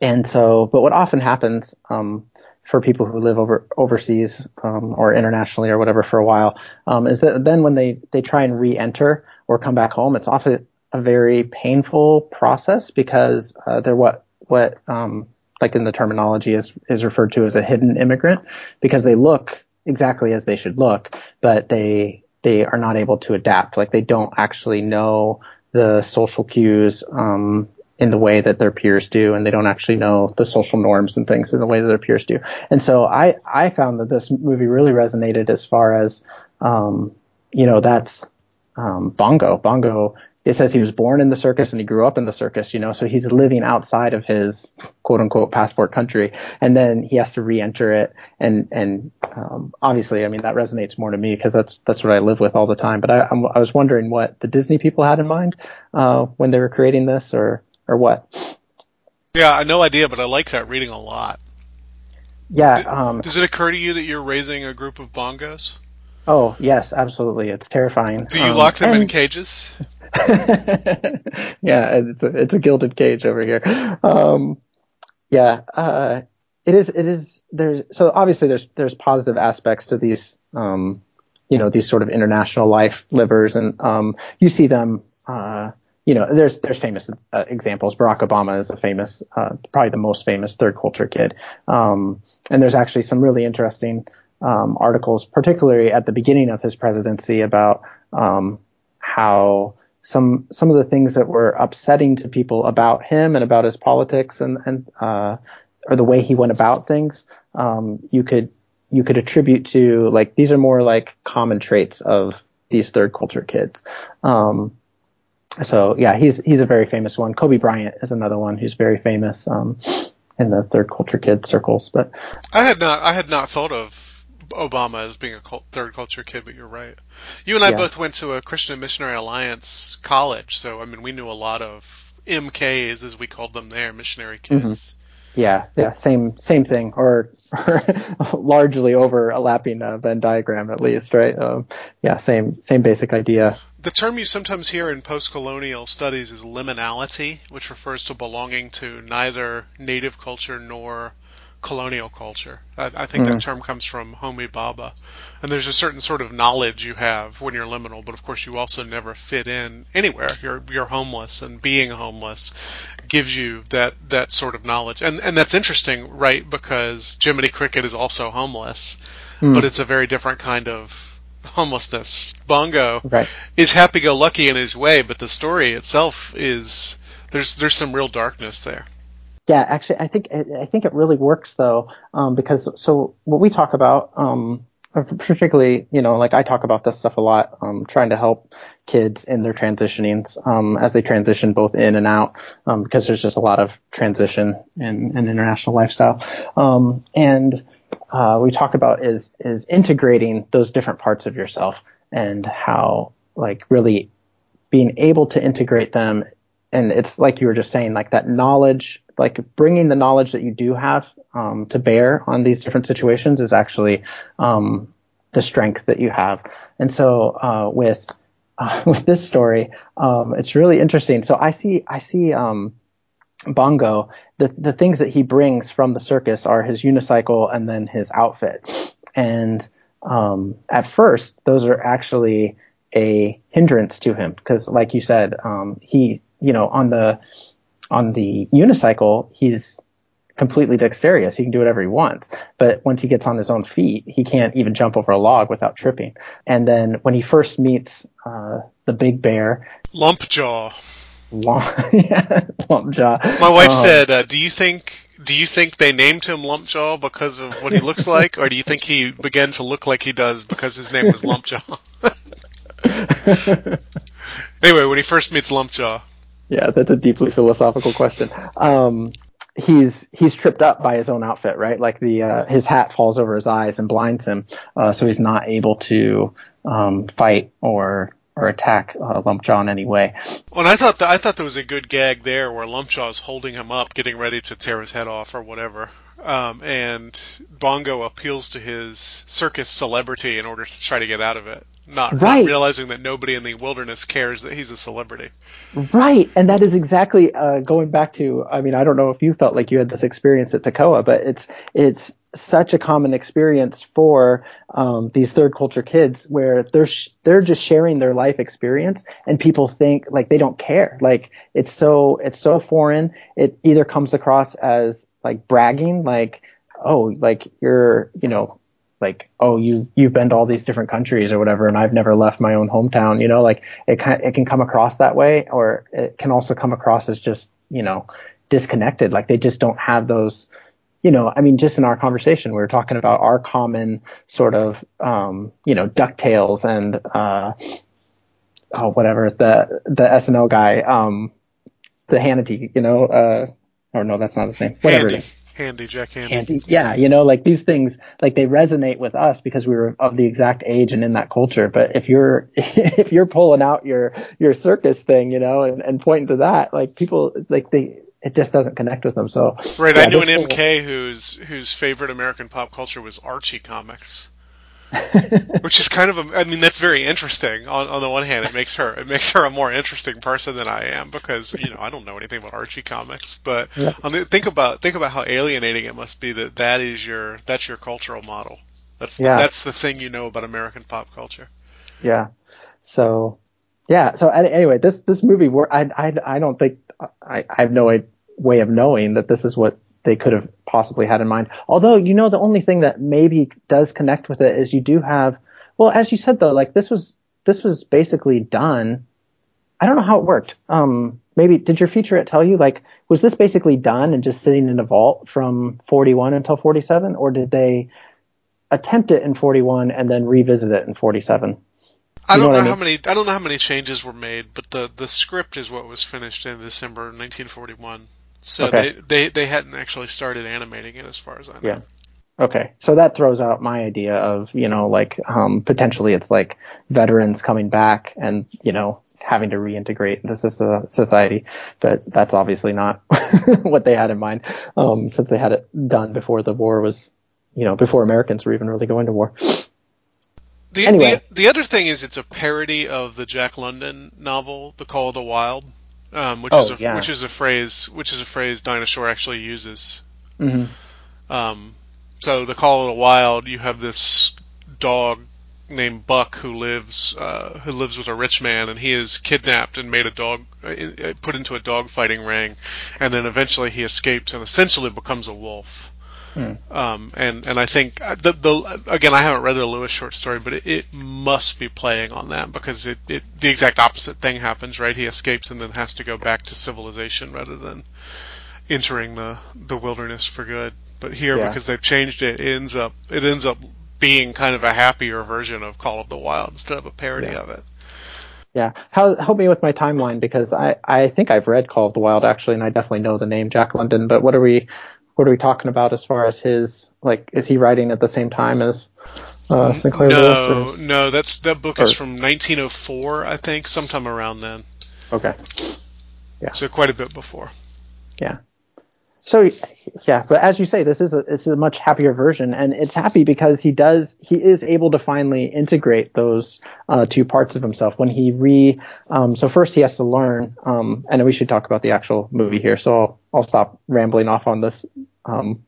and so, but what often happens um, for people who live over overseas um, or internationally or whatever for a while um, is that then when they they try and re-enter or come back home, it's often a very painful process because uh, they're what what um, like in the terminology is is referred to as a hidden immigrant because they look exactly as they should look, but they they are not able to adapt. Like they don't actually know the social cues um, in the way that their peers do, and they don't actually know the social norms and things in the way that their peers do. And so I I found that this movie really resonated as far as um, you know that's um, Bongo. Bongo. It says he was born in the circus and he grew up in the circus, you know, so he's living outside of his quote unquote passport country, and then he has to re-enter it, and and um, obviously, I mean that resonates more to me because that's that's what I live with all the time. But I I'm, I was wondering what the Disney people had in mind uh, when they were creating this, or or what. Yeah, I no idea, but I like that reading a lot. Yeah. Um, Does it occur to you that you're raising a group of bongos? oh yes, absolutely. It's terrifying. Do you Um, lock them in cages? yeah, it's a, it's a gilded cage over here. Um, yeah, uh, it is. It is. There's so obviously there's there's positive aspects to these um, you know these sort of international life livers, and um, you see them. Uh, you know, there's there's famous uh, examples. Barack Obama is a famous, uh, probably the most famous third culture kid. Um, and there's actually some really interesting um, articles, particularly at the beginning of his presidency, about um, how some some of the things that were upsetting to people about him and about his politics and and uh, or the way he went about things, um, you could you could attribute to like these are more like common traits of these third culture kids. Um, so yeah, he's he's a very famous one. Kobe Bryant is another one who's very famous um, in the third culture kid circles. But I had not I had not thought of Obama as being a cult, third culture kid, but you're right. You and I Yeah. both went to a Christian Missionary Alliance college, so I mean we knew a lot of MKs as we called them there, missionary kids. yeah, yeah, same same thing, or, or largely overlapping Venn diagram at least, right? Um, yeah, same same basic idea. The term you sometimes hear in post-colonial studies is liminality, which refers to belonging to neither native culture nor colonial culture. I, I think that hmm. term comes from Homi Bhabha. And there's a certain sort of knowledge you have when you're liminal, but of course you also never fit in anywhere. You're you're homeless, and being homeless gives you that that sort of knowledge. And and that's interesting, right? Because Jiminy Cricket is also homeless, hmm. but it's a very different kind of homelessness. Bongo Right. is happy-go-lucky in his way, but the story itself is there's there's some real darkness there. Yeah, actually, I think I think it really works though, um, because so what we talk about, um, particularly, you know, like I talk about this stuff a lot, um, trying to help kids in their transitionings um, as they transition both in and out, um, because there's just a lot of transition in, in international lifestyle, um, and uh, we talk about is is integrating those different parts of yourself and how like really being able to integrate them. And it's like you were just saying like that knowledge like bringing the knowledge that you do have um, to bear on these different situations is actually um, the strength that you have. And so uh, with uh, with this story um, it's really interesting. So i see i see um, bongo the the things that he brings from the circus are his unicycle and then his outfit. And um, at first those are actually a hindrance to him because like you said um, he you know on the on the unicycle he's completely dexterous. He can do whatever he wants. But once he gets on his own feet he can't even jump over a log without tripping. And then when he first meets uh, the big bear Lumpjaw. Lumpjaw. My wife um, said, uh, "Do you think do you think they named him Lumpjaw because of what he looks like, or do you think he began to look like he does because his name was Lumpjaw?" anyway, when he first meets Lumpjaw, Yeah, that's a deeply philosophical question. Um, he's he's tripped up by his own outfit, right? Like the uh, his hat falls over his eyes and blinds him, uh, so he's not able to um, fight or or attack uh, Lumpjaw in any way. Well, and I thought that I thought there was a good gag there where Lumpjaw is holding him up, getting ready to tear his head off or whatever. Um, and Bongo appeals to his circus celebrity in order to try to get out of it, not, not Right. realizing that nobody in the wilderness cares that he's a celebrity. Right, and that is exactly uh, going back to. I mean, I don't know if you felt like you had this experience at Toccoa, but it's it's such a common experience for um, these third culture kids where they're sh- they're just sharing their life experience, and people think like they don't care. Like it's so it's so foreign. It either comes across as like bragging, like oh, like you're you know like oh you you've been to all these different countries or whatever and I've never left my own hometown you know like it can it can come across that way or it can also come across as just you know disconnected like they just don't have those you know I mean just in our conversation we were talking about our common sort of um you know ducktales and uh oh whatever the the SNL guy um the Hannity you know uh or no that's not his name whatever it Handey, is Handey, Jack Handey. Andy. Yeah, you know, like these things, like they resonate with us because we were of the exact age and in that culture. But if you're if you're pulling out your your circus thing, you know, and, and pointing to that, like people, like they, it just doesn't connect with them. So Right, yeah, I knew an MK whose whose favorite American pop culture was Archie comics, which is kind of a, I mean that's very interesting. On on the one hand, it makes her it makes her a more interesting person than I am because you know I don't know anything about Archie comics, but on the, think about think about how alienating it must be that that is your that's your cultural model. That's the, Yeah. that's the thing you know about American pop culture. Yeah. So, yeah. So anyway, this this movie, I I I don't think I I have no way- way of knowing that this is what they could have possibly had in mind. Although you know, the only thing that maybe does connect with it is you do have. Well, as you said though, like this was this was basically done. I don't know how it worked. Um, maybe did your featurette tell you like was this basically done and just sitting in a vault from 41 until 47, or did they attempt it in 41 and then revisit it in 47? I don't know I how many I don't know how many changes were made, but the the script is what was finished in December 1941. So Okay. they, they they hadn't actually started animating it as far as I know. Yeah. Okay, so that throws out my idea of you know like um, potentially it's like veterans coming back and you know having to reintegrate into soc- society, but that's obviously not what they had in mind um, since they had it done before the war was you know before Americans were even really going to war. The, Anyway. the the other thing is it's a parody of the Jack London novel, The Call of the Wild, um, which Oh, is a yeah. which is a phrase which is a phrase Dinah Shore actually uses. hmm Um, so the Call of the Wild, you have this dog named Buck who lives uh, who lives with a rich man, and he is kidnapped and made a dog uh, put into a dog fighting ring, and then eventually he escapes and essentially becomes a wolf. Um, and and I think uh, the the again I haven't read the Lewis short story, but it, it must be playing on that because it, it the exact opposite thing happens, right? He escapes and then has to go back to civilization rather than entering the the wilderness for good. But here, Yeah. because they've changed it, it ends up it ends up being kind of a happier version of Call of the Wild instead of a parody Yeah. of it. Yeah, How, help me with my timeline because I I think I've read Call of the Wild actually, and I definitely know the name Jack London. But what are we what are we talking about as far as his like? Is he writing at the same time as uh, Sinclair Lewis? No, no, that's that book is from 1904, I think, sometime around then. Okay. Yeah. So quite a bit before. Yeah. So yeah, but as you say, this is a it's a much happier version, and it's happy because he does he is able to finally integrate those uh, two parts of himself when he re. Um, so first he has to learn, um, and we should talk about the actual movie here. So I'll, I'll stop rambling off on this um,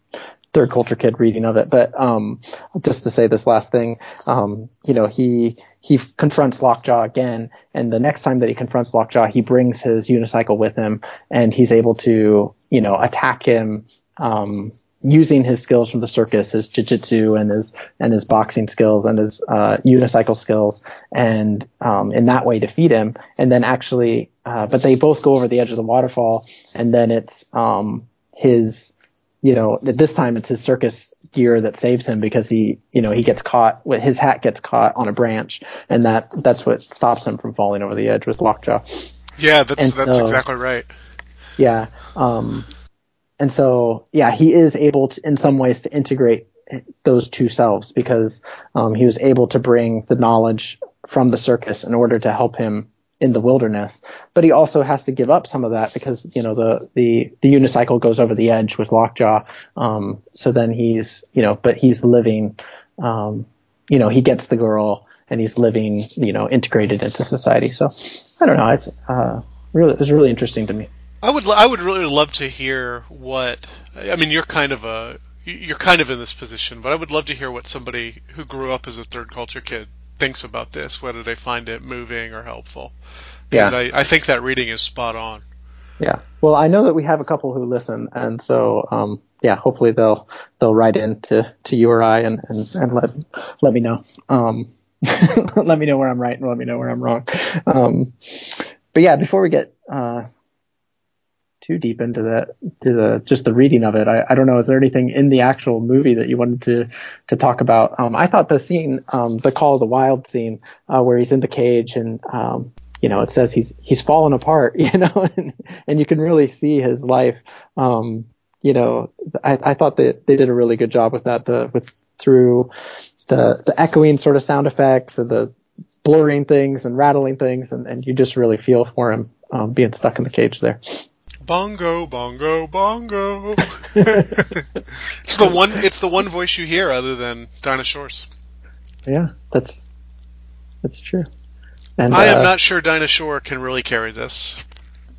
third culture kid reading of it. But um, just to say this last thing, um, you know, he he confronts Lockjaw again, and the next time that he confronts Lockjaw, he brings his unicycle with him, and he's able to, you know, attack him. Um, using his skills from the circus, his jiu-jitsu and his and his boxing skills and his uh, unicycle skills, and um, in that way defeat him. And then actually, uh, but they both go over the edge of the waterfall, and then it's um, his you know, at this time it's his circus gear that saves him because he, you know, he gets caught, his hat gets caught on a branch, and that that's what stops him from falling over the edge with Lockjaw. Yeah, that's And that's so- exactly right. Yeah. Um, and so, yeah, he is able to, in some ways, to integrate those two selves because um, he was able to bring the knowledge from the circus in order to help him in the wilderness. But he also has to give up some of that because you know the the the unicycle goes over the edge with Lockjaw. Um, so then he's you know, but he's living. Um, you know, he gets the girl and he's living, you know, integrated into society. So I don't know. It's uh, really, it was really interesting to me. I would I would really love to hear what I mean. You're kind of a you're kind of in this position, but I would love to hear what somebody who grew up as a third culture kid thinks about this. Whether they find it moving or helpful. Because Yeah. I, I think that reading is spot on. Yeah. Well, I know that we have a couple who listen, and so um, yeah, hopefully they'll they'll write in to, to you or I and, and, and let let me know. Um, let me know where I'm right and let me know where I'm wrong. Um, but yeah, before we get uh, too deep into that, to the just the reading of it, I, I don't know. Is there anything in the actual movie that you wanted to to talk about? Um, I thought the scene, um, the Call of the Wild scene, uh, where he's in the cage and um, you know, it says he's he's fallen apart, you know, and, and you can really see his life. Um, you know, I, I thought that they did a really good job with that. The with through the the echoing sort of sound effects and the blurring things and rattling things, and, and you just really feel for him um, being stuck in the cage there. Bongo, bongo, bongo. it's the one. It's the one voice you hear other than Dinah Shore's. Yeah, that's that's true. And I am uh, not sure Dinah Shore can really carry this.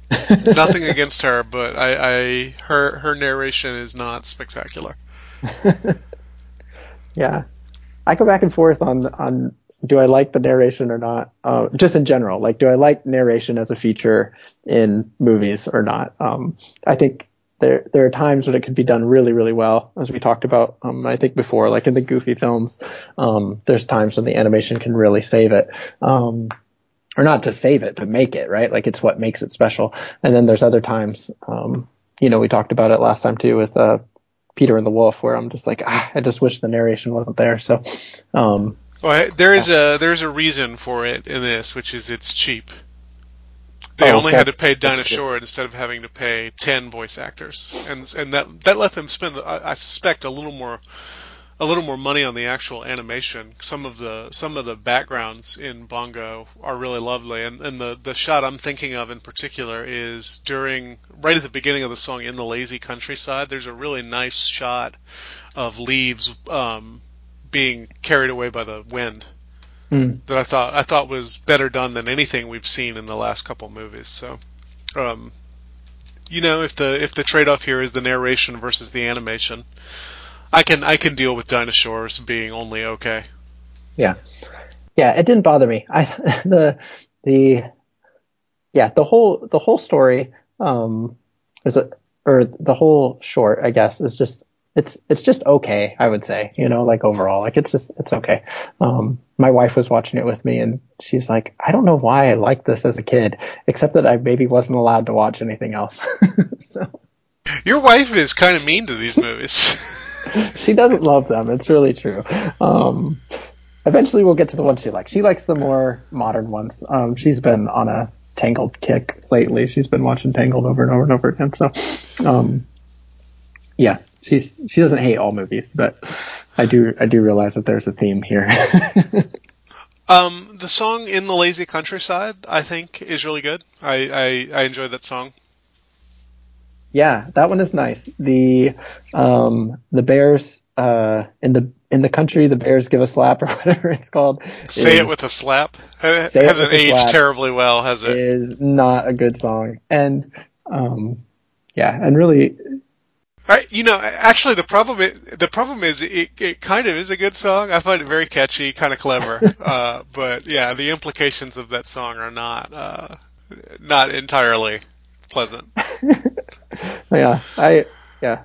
Nothing against her, but I, I her her narration is not spectacular. yeah. I go back and forth on on do I like the narration or not? Uh, just in general, like do I like narration as a feature in movies or not? Um, I think there there are times when it could be done really really well, as we talked about. Um, I think before, like in the Goofy films, um, there's times when the animation can really save it. Um, or not to save it, but make it right. Like it's what makes it special. And then there's other times, um, you know, we talked about it last time too with uh, Peter and the Wolf, where I'm just like, ah, I just wish the narration wasn't there. So, um, Well, there is a there's a reason for it in this, which is it's cheap. They Oh, only had to pay Dinah. Shore instead of having to pay ten voice actors, and and that that let them spend, I, I suspect, a little more a little more money on the actual animation. Some of the some of the backgrounds in Bongo are really lovely, and and the the shot I'm thinking of in particular is during right at the beginning of the song in the lazy countryside. There's a really nice shot of leaves um, being carried away by the wind Hmm. that I thought I thought was better done than anything we've seen in the last couple movies. So, um, you know, if the if the trade off here is the narration versus the animation, I can I can deal with Dinah Shore's being only okay. yeah, yeah, it didn't bother me. I the the yeah the whole the whole story um is a or the whole short I guess is just it's it's just okay I would say you know like overall like it's just it's okay. Um, my wife was watching it with me and she's like I don't know why I liked this as a kid except that I maybe wasn't allowed to watch anything else. so Your wife is kind of mean to these movies. she doesn't love them. It's really true. Um, eventually, we'll get to the ones she likes. She likes the more modern ones. Um, she's been on a Tangled kick lately. She's been watching Tangled over and over and over again. So, um, yeah, she's she doesn't hate all movies, but I do I do realize that there's a theme here. um, the song in the lazy countryside, I think, is really good. I I, I enjoyed that song. yeah, that one is nice. The um, the bears uh, in the in the country, the bears give a slap or whatever it's called. Say is- it with a slap. It hasn't aged terribly well, has it? is not a good song. And um, yeah, and really, I, you know, actually, the problem is, the problem is it, it kind of is a good song. I find it very catchy, kind of clever. uh, but yeah, the implications of that song are not uh, not entirely pleasant. yeah, I yeah,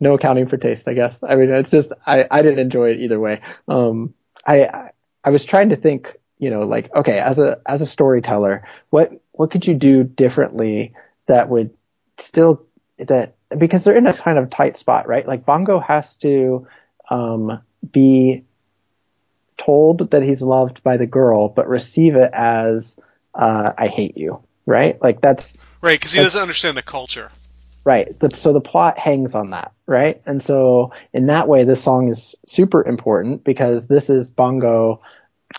no accounting for taste, I guess. I mean, it's just I I didn't enjoy it either way. Um, I I- I was trying to think, you know, like okay, as a as a storyteller, what what could you do differently that would still that because they're in a kind of tight spot, right? Like Bongo has to um, be told that he's loved by the girl, but receive it as uh, "I hate you," right? Like that's Right, because he doesn't understand the culture. right. The, so the plot hangs on that, right? And so in that way, this song is super important because this is Bongo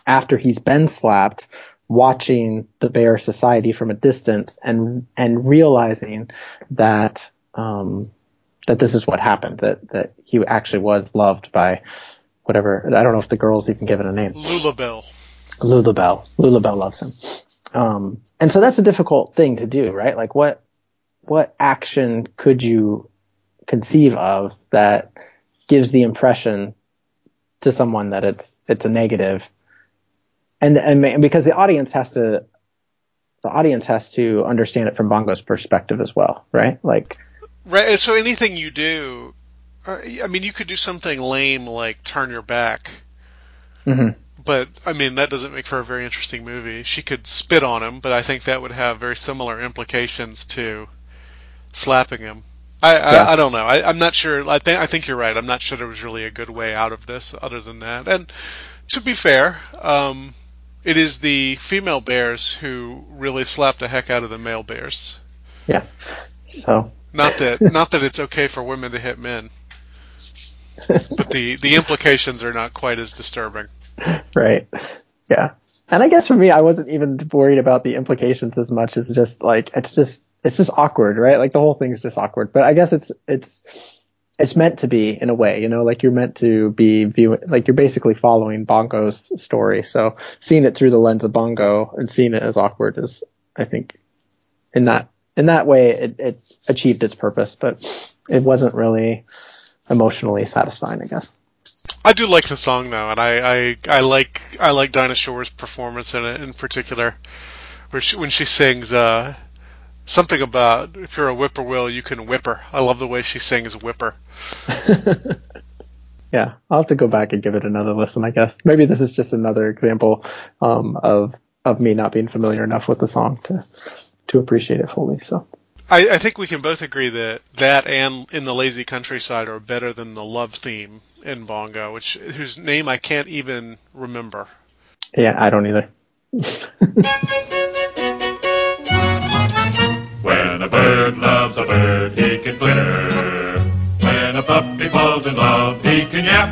after he's been slapped, watching the Bear Society from a distance and and realizing that um, that this is what happened. That that he actually was loved by whatever. I don't know if the girl's even give given a name. Lulubelle. Lulubelle. Lulubelle loves him. Um, and so that's a difficult thing to do, right? Like what, what action could you conceive of that gives the impression to someone that it's, it's a negative? And, and, and because the audience has to, the audience has to understand it from Bongo's perspective as well, right? Like, Right, so anything you do, uh, I mean, you could do something lame like turn your back, mhm. but I mean that doesn't make for a very interesting movie. She could spit on him, but I think that would have very similar implications to slapping him. I I, Yeah. I don't know. I, I'm not sure. I think I think you're right. I'm not sure there was really a good way out of this other than that. And to be fair, um, it is the female bears who really slap the heck out of the male bears. yeah. So, Not that not that it's okay for women to hit men, but the the implications are not quite as disturbing. right. Yeah. And I guess for me, I wasn't even worried about the implications as much as just like, it's just, it's just awkward, right? Like the whole thing is just awkward, but I guess it's, it's, it's meant to be in a way, you know, like you're meant to be viewing, like you're basically following Bongo's story. So seeing it through the lens of Bongo and seeing it as awkward is, I think, in that, in that way, it, it achieved its purpose, but it wasn't really emotionally satisfying, I guess. I do like the song though, and I, I, I like I like Dinah Shore's performance in it in particular, where she, when she sings uh, something about if you're a whippoorwill you can whip her. I love the way she sings whipper. yeah, I'll have to go back and give it another listen. I guess maybe this is just another example um, of of me not being familiar enough with the song to to appreciate it fully. So I, I think we can both agree that that and in the lazy countryside are better than the love theme in Bongo, which whose name I can't even remember. yeah, I don't either. When a bird loves a bird, he can glitter. When a puppy falls in love, he can yap.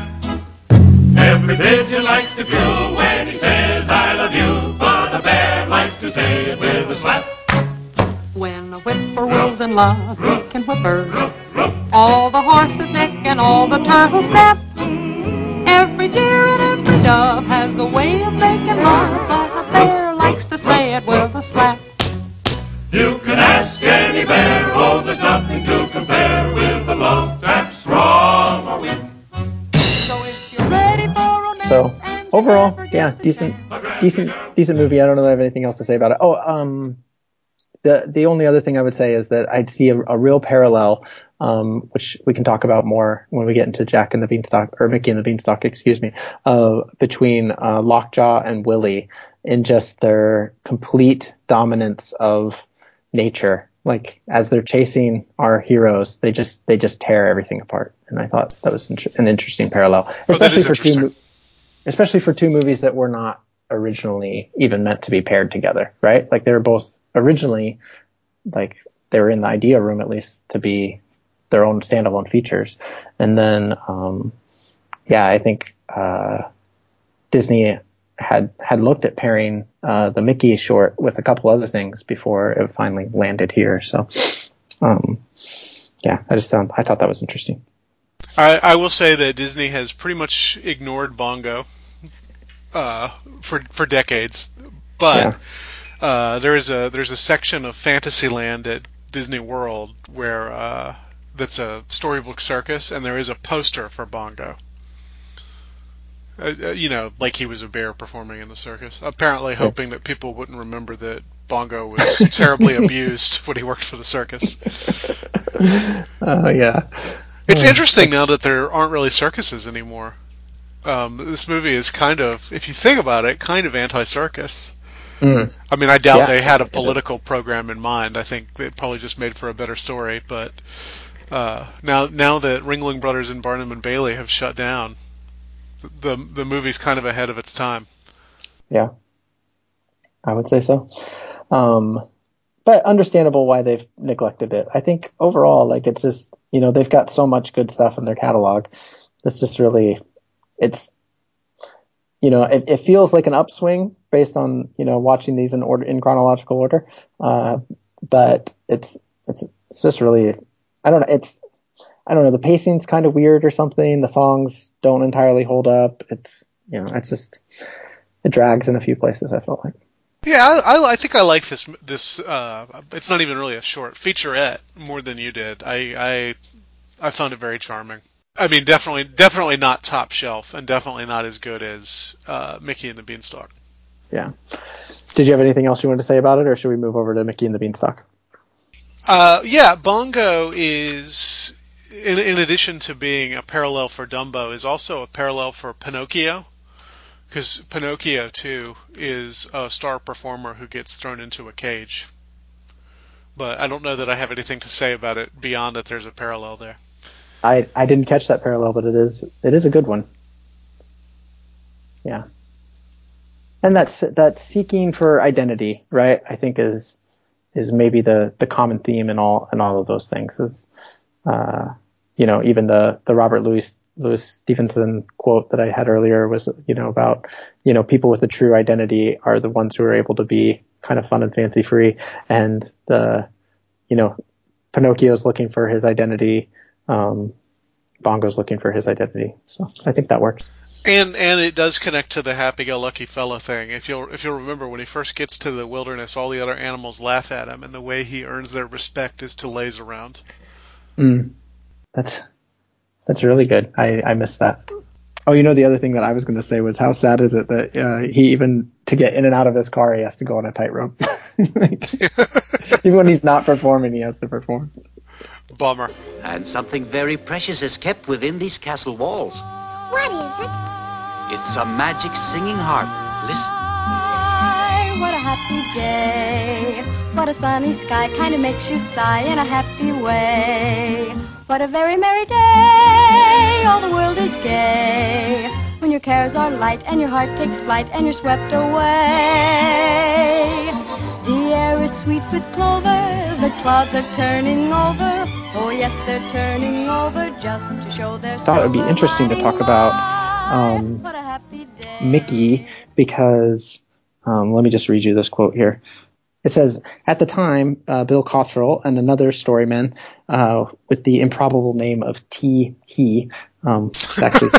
Every pigeon likes to crow when he says, I love you. But a bear likes to say it with a slap. When a whippoorwill's in love, he can whipper. All the horses neck and all the turtles snap. Every deer and every dove has a way of making love, but a bear likes to say it with a slap. You can ask any bear, oh, there's nothing to compare with the love that's strong or weak. So if you're ready for romance So overall, yeah, decent, decent, decent movie. I don't know that I have anything else to say about it. Oh, um, the the only other thing I would say is that I'd see a, a real parallel, um, which we can talk about more when we get into Jack and the Beanstalk or Mickey and the Beanstalk, excuse me, uh, between uh, Lockjaw and Willie in just their complete dominance of nature. Like as they're chasing our heroes, they just they just tear everything apart, and I thought that was an interesting parallel, Oh, for two especially for two movies that were not originally even meant to be paired together, right? Like they were both originally like they were in the idea room at least to be their own standalone features. And then um yeah, I think uh Disney had had looked at pairing uh the Mickey short with a couple other things before it finally landed here. So um yeah, I just found I thought that was interesting. I, I will say that Disney has pretty much ignored Bongo uh, for for decades, but uh, there is a there's a section of Fantasyland at Disney World where uh, that's a storybook circus, and there is a poster for Bongo. Uh, uh, you know, like he was a bear performing in the circus. Apparently, hoping that people wouldn't remember that Bongo was terribly abused when he worked for the circus. Uh yeah. It's interesting now that there aren't really circuses anymore. Um, this movie is kind of, if you think about it, kind of anti-circus. Mm. I mean, I doubt Yeah, they had a political program in mind. I think it probably just made for a better story. But uh, now, now that Ringling Brothers and Barnum and Bailey have shut down, the the movie's kind of ahead of its time. Yeah, I would say so. Um, but understandable why they've neglected it. I think overall, like it's just you know they've got so much good stuff in their catalog. It's just really, it's you know it, it feels like an upswing based on you know watching these in order in chronological order. Uh, but it's it's it's just really I don't know it's I don't know the pacing's kind of weird or something. The songs don't entirely hold up. It's you know it's just it drags in a few places. I felt like. Yeah, I, I, think I like this. This uh, it's not even really a short featurette more than you did. I, I I found it very charming. I mean, definitely, definitely not top shelf, and definitely not as good as uh, Mickey and the Beanstalk. Yeah. Did you have anything else you wanted to say about it, or should we move over to Mickey and the Beanstalk? Uh, yeah, Bongo is, in, in addition to being a parallel for Dumbo, is also a parallel for Pinocchio. Because Pinocchio, too, is a star performer who gets thrown into a cage. But I don't know that I have anything to say about it beyond that there's a parallel there. I I didn't catch that parallel, but it is it is a good one. Yeah. And that's that seeking for identity, right? I think is is maybe the the common theme in all in all of those things is uh you know even the the Robert Louis Louis Stevenson quote that I had earlier was you know about you know people with a true identity are the ones who are able to be kind of fun and fancy free and the you know Pinocchio's looking for his identity um Bongo's looking for his identity so I think that works And and it does connect to the happy-go-lucky fella thing. If you'll if you'll remember, when he first gets to the wilderness, all the other animals laugh at him, and the way he earns their respect is to laze around. Mm. That's that's really good. I I missed that. Oh, you know the other thing that I was going to say was how sad is it that uh, he even to get in and out of his car he has to go on a tightrope. Even when he's not performing, he has to perform. Bummer. And something very precious is kept within these castle walls. What is it? It's a magic singing harp. Listen. What a happy day. What a sunny sky kind of makes you sigh in a happy way. What a very merry day. All the world is gay. When your cares are light and your heart takes flight and you're swept away. The air is sweet with clover. The clouds are turning over. Oh, yes, they're turning over just to show their thought it would be interesting to talk about, um, What a happy day. Mickey because um, let me just read you this quote here. It says, at the time, uh, Bill Cottrell and another storyman uh, with the improbable name of T. Hee, um, actually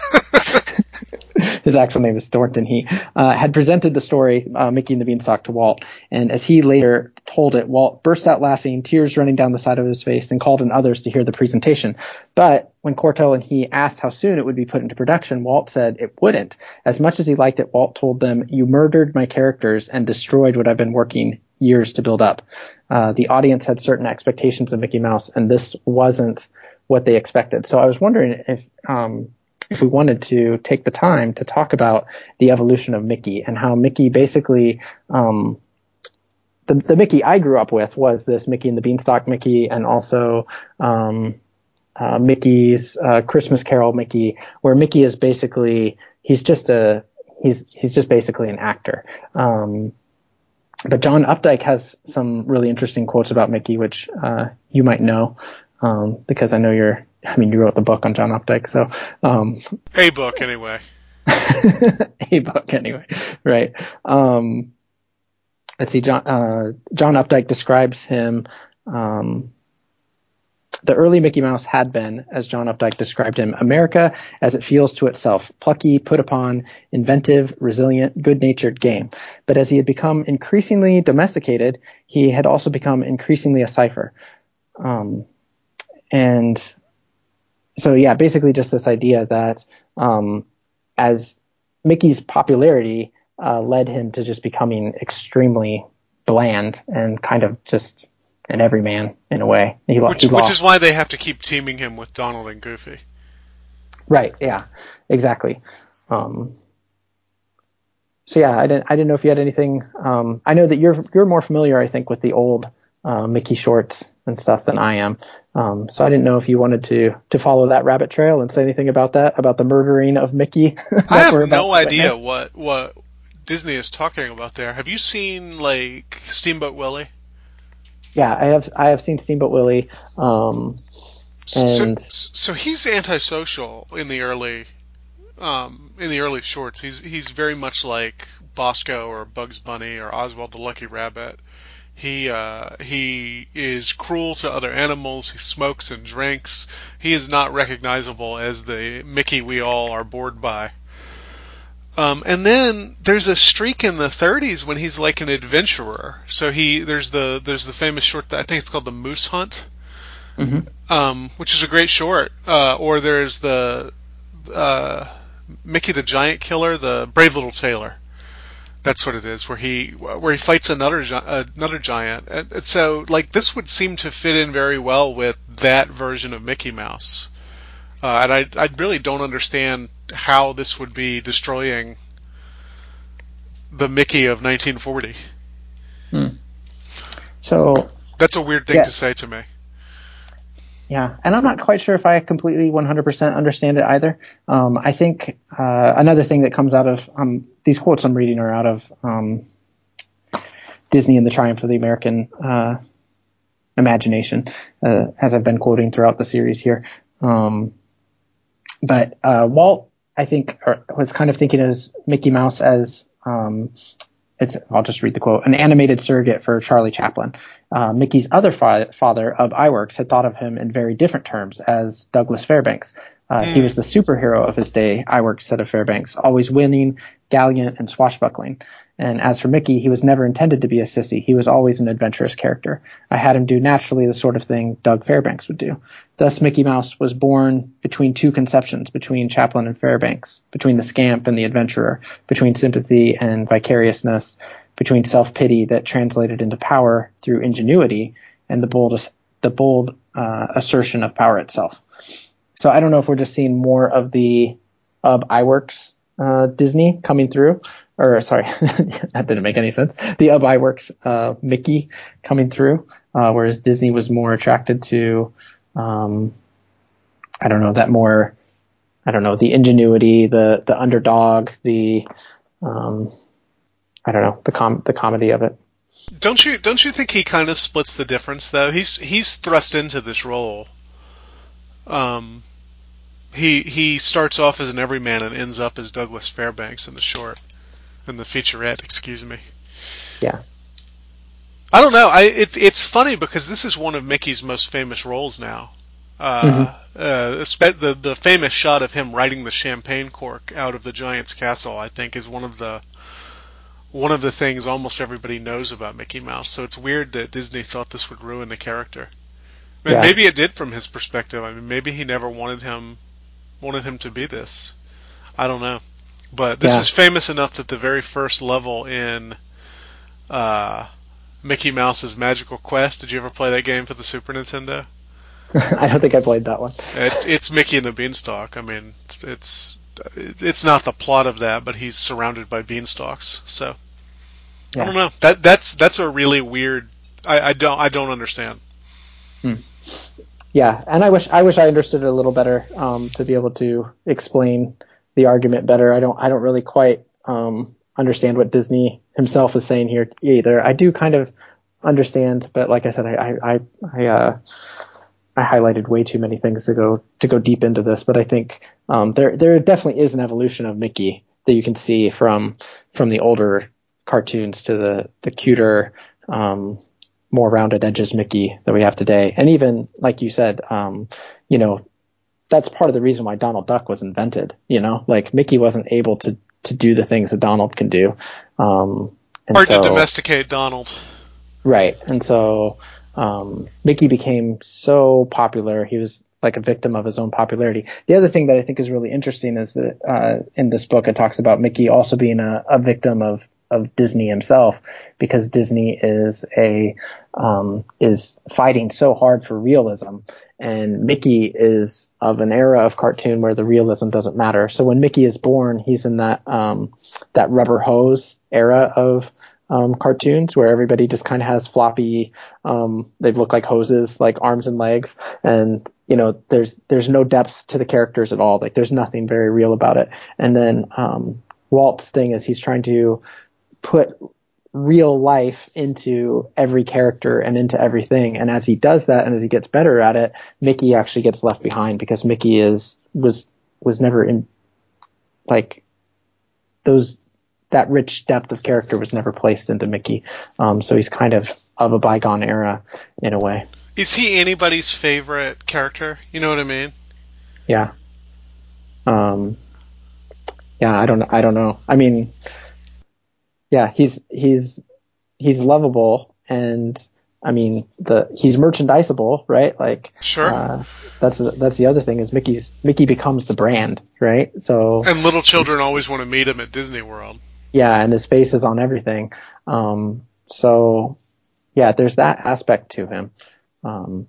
his actual name is Thornton Hee, uh, had presented the story, uh, Mickey and the Beanstalk, to Walt. And as he later told it, Walt burst out laughing, tears running down the side of his face, and called in others to hear the presentation. But when Cottrell and he asked how soon it would be put into production, Walt said it wouldn't. As much as he liked it, Walt told them, You murdered my characters and destroyed what I've been working years to build up. Uh, the audience had certain expectations of Mickey Mouse, and this wasn't what they expected. So I was wondering if um, if we wanted to take the time to talk about the evolution of Mickey and how Mickey basically um, the the Mickey I grew up with was this Mickey and the Beanstalk Mickey, and also um, uh, Mickey's uh, Christmas Carol Mickey, where Mickey is basically he's just a he's he's just basically an actor. Um, but John Updike has some really interesting quotes about Mickey, which uh, you might know um, because I know you're. I mean, you wrote the book on John Updike, so um, A book, anyway. a book anyway, right? Um, let's see. John uh, John Updike describes him. Um, the early Mickey Mouse had been, as John Updike described him, America as it feels to itself, plucky, put upon, inventive, resilient, good-natured game. But as he had become increasingly domesticated, he had also become increasingly a cipher. Um, and so, yeah, basically just this idea that um, as Mickey's popularity uh, led him to just becoming extremely bland and kind of just an everyman in a way. He, Which, he which is why they have to keep teaming him with Donald and Goofy. Right. Yeah. Exactly. Um, so yeah, I didn't. I didn't know if you had anything. Um, I know that you're you're more familiar, I think, with the old uh, Mickey shorts and stuff than I am. Um, so I didn't know if you wanted to to follow that rabbit trail and say anything about that, about the murdering of Mickey. I have no idea what what Disney is talking about there. Have you seen like Steamboat Willie? Yeah, I have. I have seen Steamboat Willie. Um, and so, so he's antisocial in the early um, in the early shorts. He's he's very much like Bosko or Bugs Bunny or Oswald the Lucky Rabbit. He uh, he is cruel to other animals. He smokes and drinks. He is not recognizable as the Mickey we all are bored by. Um, and then there's a streak in the 30s when he's like an adventurer. So he there's the there's the famous short that I think it's called the Moose Hunt, Mhm. um, which is a great short. Uh, or there's the uh, Mickey the Giant Killer, the Brave Little Tailor. That's what it is, where he where he fights another another giant. And, so like this would seem to fit in very well with that version of Mickey Mouse. Uh, and I I really don't understand how this would be destroying the Mickey of 1940. so That's a weird thing Yeah. to say to me. Yeah, and I'm not quite sure if I completely 100% understand it either. Um, I think uh, another thing that comes out of um, these quotes I'm reading are out of um, Disney and the Triumph of the American uh, Imagination, uh, as I've been quoting throughout the series here. Um, but uh, Walt, I think, was kind of thinking of Mickey Mouse as um, it's, I'll just read the quote, an animated surrogate for Charlie Chaplin. Uh, Mickey's other fa- father Ub Iwerks had thought of him in very different terms as Douglas Fairbanks. Uh, He was the superhero of his day, Iwerks said of Fairbanks, always winning, gallant, and swashbuckling. And as for Mickey, he was never intended to be a sissy. He was always an adventurous character. I had him do naturally the sort of thing Doug Fairbanks would do. Thus, Mickey Mouse was born between two conceptions, between Chaplin and Fairbanks, between the scamp and the adventurer, between sympathy and vicariousness, between self-pity that translated into power through ingenuity, and the bold, the bold uh, assertion of power itself. So I don't know if we're just seeing more of the Ub Iwerks uh, Disney coming through, or sorry, that didn't make any sense. The Ub Iwerks uh, Mickey coming through, uh, whereas Disney was more attracted to, um, I don't know, that more, I don't know, the ingenuity, the the underdog, the, um, I don't know, the com the comedy of it. Don't you don't you think he kind of splits the difference though? He's he's thrust into this role. Um, he he starts off as an everyman and ends up as Douglas Fairbanks in the short, in the featurette. Excuse me. Yeah. I don't know. I it, it's funny because this is one of Mickey's most famous roles now. Uh, Mm-hmm. uh, the the famous shot of him riding the champagne cork out of the giant's castle, I think, is one of the one of the things almost everybody knows about Mickey Mouse. So it's weird that Disney thought this would ruin the character. I mean, Yeah. Maybe it did from his perspective. I mean, maybe he never wanted him wanted him to be this. I don't know. But this Yeah. is famous enough that the very first level in uh, Mickey Mouse's Magical Quest. Did you ever play that game for the Super Nintendo? I don't think I played that one. It's it's Mickey and the Beanstalk. I mean, it's it's not the plot of that, but he's surrounded by beanstalks. So I don't know. That that's that's a really weird. I, I don't I don't understand. Yeah, and I wish I wish I understood it a little better um, to be able to explain the argument better. I don't I don't really quite um, understand what Disney himself is saying here either. I do kind of understand, but like I said, I I I, I, uh, I highlighted way too many things to go to go deep into this. But I think um, there there definitely is an evolution of Mickey that you can see from from the older cartoons to the the cuter. Um, more rounded edges Mickey that we have today. And even like you said, um, you know, that's part of the reason why Donald Duck was invented. You know, like Mickey wasn't able to to do the things that Donald can do. Um, and Hard so, to domesticate Donald. Right. And so um, Mickey became so popular. He was like a victim of his own popularity. The other thing that I think is really interesting is that uh, in this book it talks about Mickey also being a, a victim of of Disney himself because Disney is a um, is fighting so hard for realism, and Mickey is of an era of cartoon where the realism doesn't matter. So when Mickey is born, he's in that um, that rubber hose era of um, cartoons where everybody just kind of has floppy, um, they look like hoses, like arms and legs, and you know, there's there's no depth to the characters at all. Like there's nothing very real about it. And then um, Walt's thing is he's trying to put real life into every character and into everything. And as he does that, and as he gets better at it, Mickey actually gets left behind because Mickey is was was never in like those that rich depth of character was never placed into Mickey. Um, so he's kind of of a bygone era in a way. Is he anybody's favorite character? You know what I mean? Yeah. Um, yeah, I don't, I don't know. I mean, yeah, he's, he's, he's lovable and I mean, the, he's merchandisable, right? Like, Sure. uh, that's, the- that's the other thing is Mickey's, Mickey becomes the brand, right? So, And little children always want to meet him at Disney World. yeah, and his face is on everything. Um, so yeah, there's that aspect to him. Um,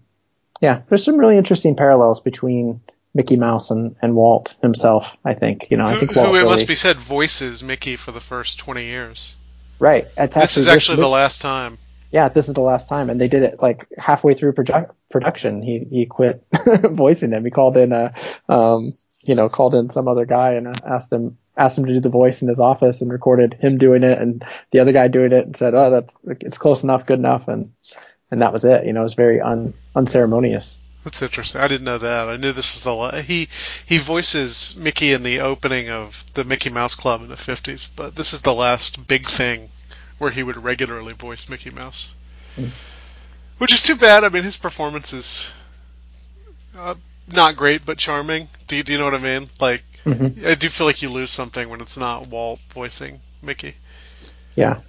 yeah, there's some really interesting parallels between Mickey Mouse and, and Walt himself. I think you know. I Who, think Walt who it really, must be said voices Mickey for the first 20 years. right. It's This is this actually the last time. Yeah, this is the last time, and they did it like halfway through produ- production. He he quit voicing him. He called in a, um, you know, called in some other guy and asked him asked him to do the voice in his office and recorded him doing it and the other guy doing it and said, "Oh, that's it's close enough, good enough," and and that was it. You know, it was very un unceremonious. That's interesting. I didn't know that. I knew this was the la- he he voices Mickey in the opening of the Mickey Mouse Club in the 50s, but this is the last big thing where he would regularly voice Mickey Mouse. Hmm. Which is too bad. I mean, his performance is uh, not great but charming. Do you, do you know what I mean? Like, Mhm. I do feel like you lose something when it's not Walt voicing Mickey. Yeah.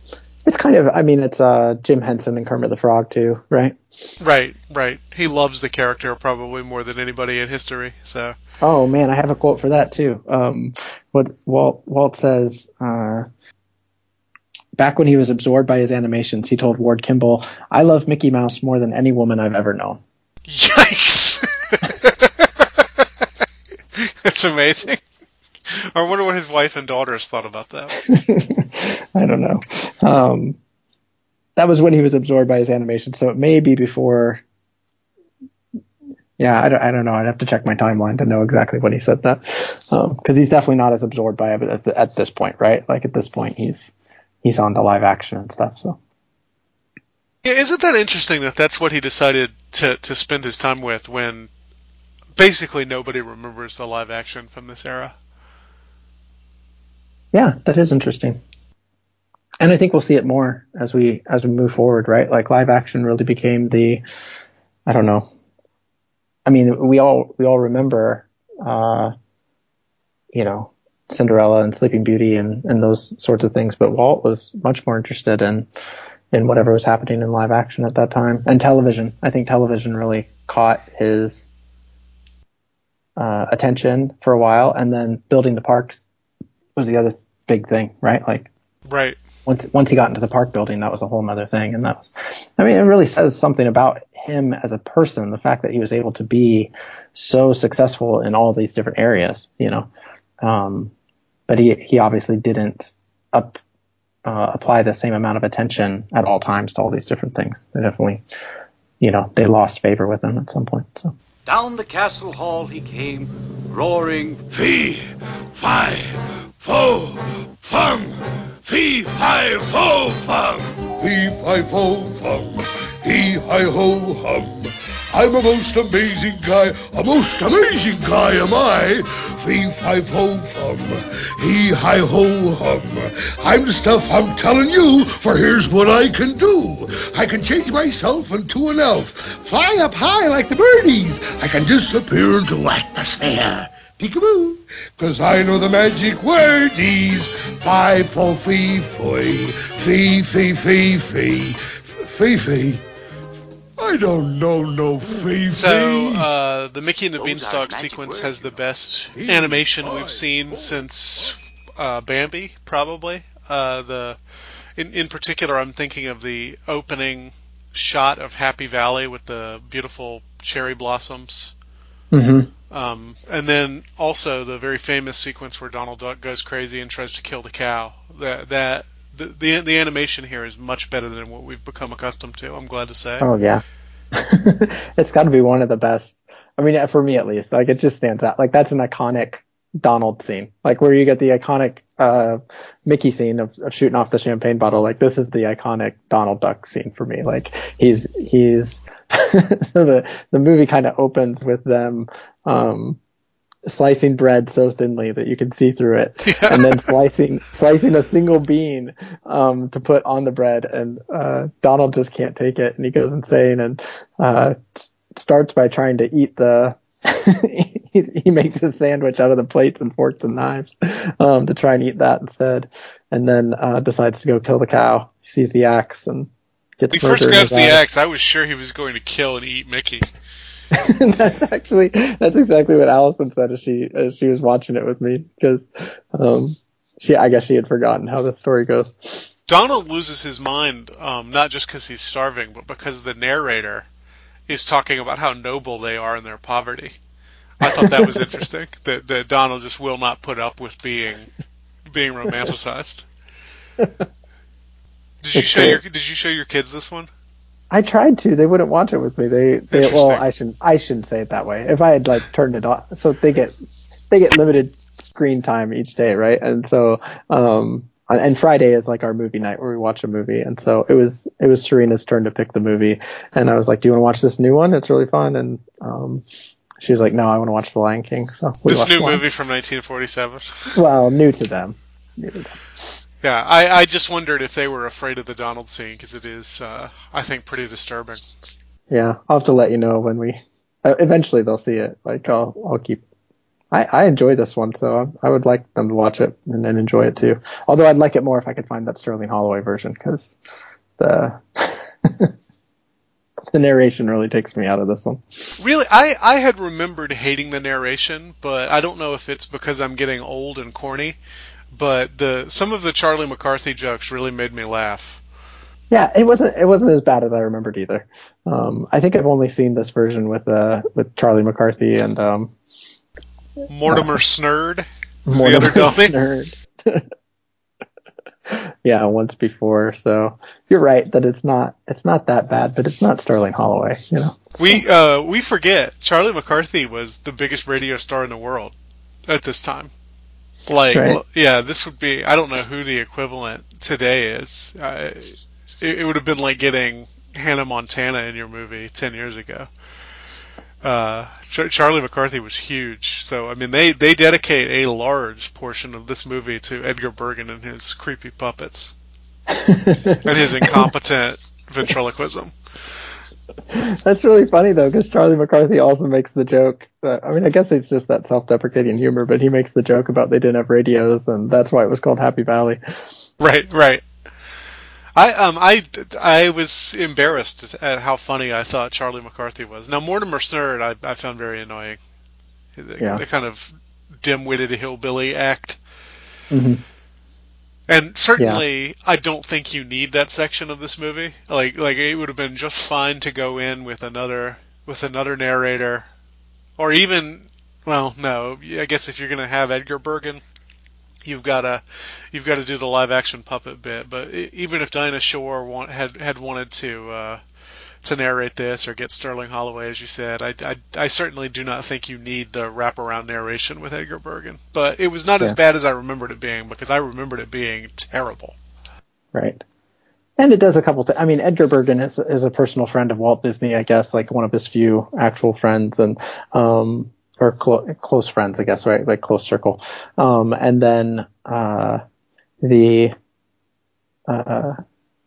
It's kind of, I mean, it's uh, Jim Henson and Kermit the Frog too, right? Right, right. He loves the character probably more than anybody in history. So, Oh man, I have a quote for that too. Um, what Walt Walt says. Uh, back when he was absorbed by his animations, he told Ward Kimball, "I love Mickey Mouse more than any woman I've ever known." yikes! That's amazing. I wonder what his wife and daughters thought about that. I don't know. Um, that was when he was absorbed by his animation, so it may be before. Yeah, I don't, I don't know. I'd have to check my timeline to know exactly when he said that, because he's definitely not as absorbed by it at, the, at this point, right? Like at this point, he's he's on to live action and stuff. So Yeah, isn't that interesting that that's what he decided to to spend his time with when basically nobody remembers the live action from this era? yeah, that is interesting. And I think we'll see it more as we as we move forward, right? Like live action really became the, I don't know. I mean, we all we all remember, uh, you know, Cinderella and Sleeping Beauty and and those sorts of things, but Walt was much more interested in in whatever was happening in live action at that time and television. I think television really caught his uh, attention for a while, and then building the parks was the other big thing, right? Like Right. Once once he got into the park building, that was a whole other thing, and that was, I mean, it really says something about him as a person, the fact that he was able to be so successful in all these different areas, you know. Um, but he he obviously didn't up uh, apply the same amount of attention at all times to all these different things. They definitely, you know, they lost favor with him at some point. So. Down the castle hall he came, roaring, Fee, fi, fo, fum. Fee, fi, fo, fum. Fee, fi, fo, fum. Hee, hi, ho, hum. I'm a most amazing guy, a most amazing guy am I. Fee, fi, fo, fum. Hee, hi, ho, hum. I'm the stuff I'm telling you, for here's what I can do. I can change myself into an elf, fly up high like the birdies. I can disappear into atmosphere. Peekaboo, cause I know the magic wordies. Fi, fo, fee, foy, fee, fee, fee, fee, fee, fee. I don't know no fee, So uh, the Mickey and the Those Beanstalk sequence words, has the you know. best animation we've seen since uh, Bambi, probably. Uh, the in in particular, I'm thinking of the opening shot of Happy Valley with the beautiful cherry blossoms. Mm-hmm. Um, and then also the very famous sequence where Donald Duck goes crazy and tries to kill the cow. That that the the, the animation here is much better than what we've become accustomed to. I'm glad to say. Oh yeah, it's got to be one of the best. I mean, for me at least, like it just stands out. Like that's an iconic Donald scene, like where you get the iconic uh, Mickey scene of, of shooting off the champagne bottle. Like this is the iconic Donald Duck scene for me. Like he's he's so the the movie kind of opens with them. Um, slicing bread so thinly that you can see through it and then slicing slicing a single bean um, to put on the bread and uh, Donald just can't take it and he goes insane and uh, starts by trying to eat the he, he makes his sandwich out of the plates and forks and knives um, to try and eat that instead and then uh, decides to go kill the cow he sees the axe and gets He first grabs the axe. I was sure he was going to kill and eat Mickey. that's actually that's exactly what Allison said as she as she was watching it with me because um, she I guess she had forgotten how the story goes. Donald loses his mind, um, not just because he's starving, but because the narrator is talking about how noble they are in their poverty. I thought that was interesting. That, that Donald just will not put up with being being romanticized. Did you It's show great. your Did you show your kids this one? I tried to. They wouldn't watch it with me. They, they well, I shouldn't. I shouldn't say it that way. If I had like turned it off, so they get they get limited screen time each day, right? And so, um, and Friday is like our movie night where we watch a movie. And so it was it was Serena's turn to pick the movie, and I was like, "Do you want to watch this new one? It's really fun." And um, she was like, "No, I want to watch The Lion King." So we This watched new The Lion- movie from 1947. Well, new to them. New to them. Yeah, I, I just wondered if they were afraid of the Donald scene because it is, uh, I think, pretty disturbing. Yeah, I'll have to let you know when we Uh, eventually they'll see it. Like I'll I'll keep. I, I enjoy this one, so I, I would like them to watch it and then enjoy it too. Although I'd like it more if I could find that Sterling Holloway version because the the narration really takes me out of this one. Really, I, I had remembered hating the narration, but I don't know if it's because I'm getting old and corny. But the some of the Charlie McCarthy jokes really made me laugh. Yeah, it wasn't it wasn't as bad as I remembered either. Um, I think I've only seen this version with uh with Charlie McCarthy and um, Mortimer Snerd Mortimer the other. Snerd. yeah, once before. So you're right that it's not it's not that bad, but it's not Sterling Holloway. You know. We uh, we forget Charlie McCarthy was the biggest radio star in the world at this time. Like, Right. l- yeah, this would be. I don't know who the equivalent today is. Uh, it, it would have been like getting Hannah Montana in your movie ten years ago. Uh, Char- Charlie McCarthy was huge, so I mean, they they dedicate a large portion of this movie to Edgar Bergen and his creepy puppets and his incompetent ventriloquism. That's really funny though, because Charlie McCarthy also makes the joke. That, I mean, I guess it's just that self-deprecating humor, but he makes the joke about they didn't have radios, and that's why it was called Happy Valley. Right, right. I um I I was embarrassed at how funny I thought Charlie McCarthy was. Now Mortimer Snerd I I found very annoying. The, Yeah. the kind of dim-witted hillbilly act. hmm And certainly, I don't think you need that section of this movie. Like, like it would have been just fine to go in with another with another narrator, or even, well, no. I guess if you're going to have Edgar Bergen, you've got to you've got to do the live action puppet bit. But even if Dinah Shore want, had had wanted to uh, to narrate this or get Sterling Holloway, as you said, I, I I certainly do not think you need the wraparound narration with Edgar Bergen. But it was not as bad as I remembered it being because I remembered it being terrible. Right. And it does a couple things. I mean, Edgar Bergen is, is a personal friend of Walt Disney, I guess, like one of his few actual friends and, um, or clo- close friends, I guess, right? Like close circle. Um, and then, uh, the, uh,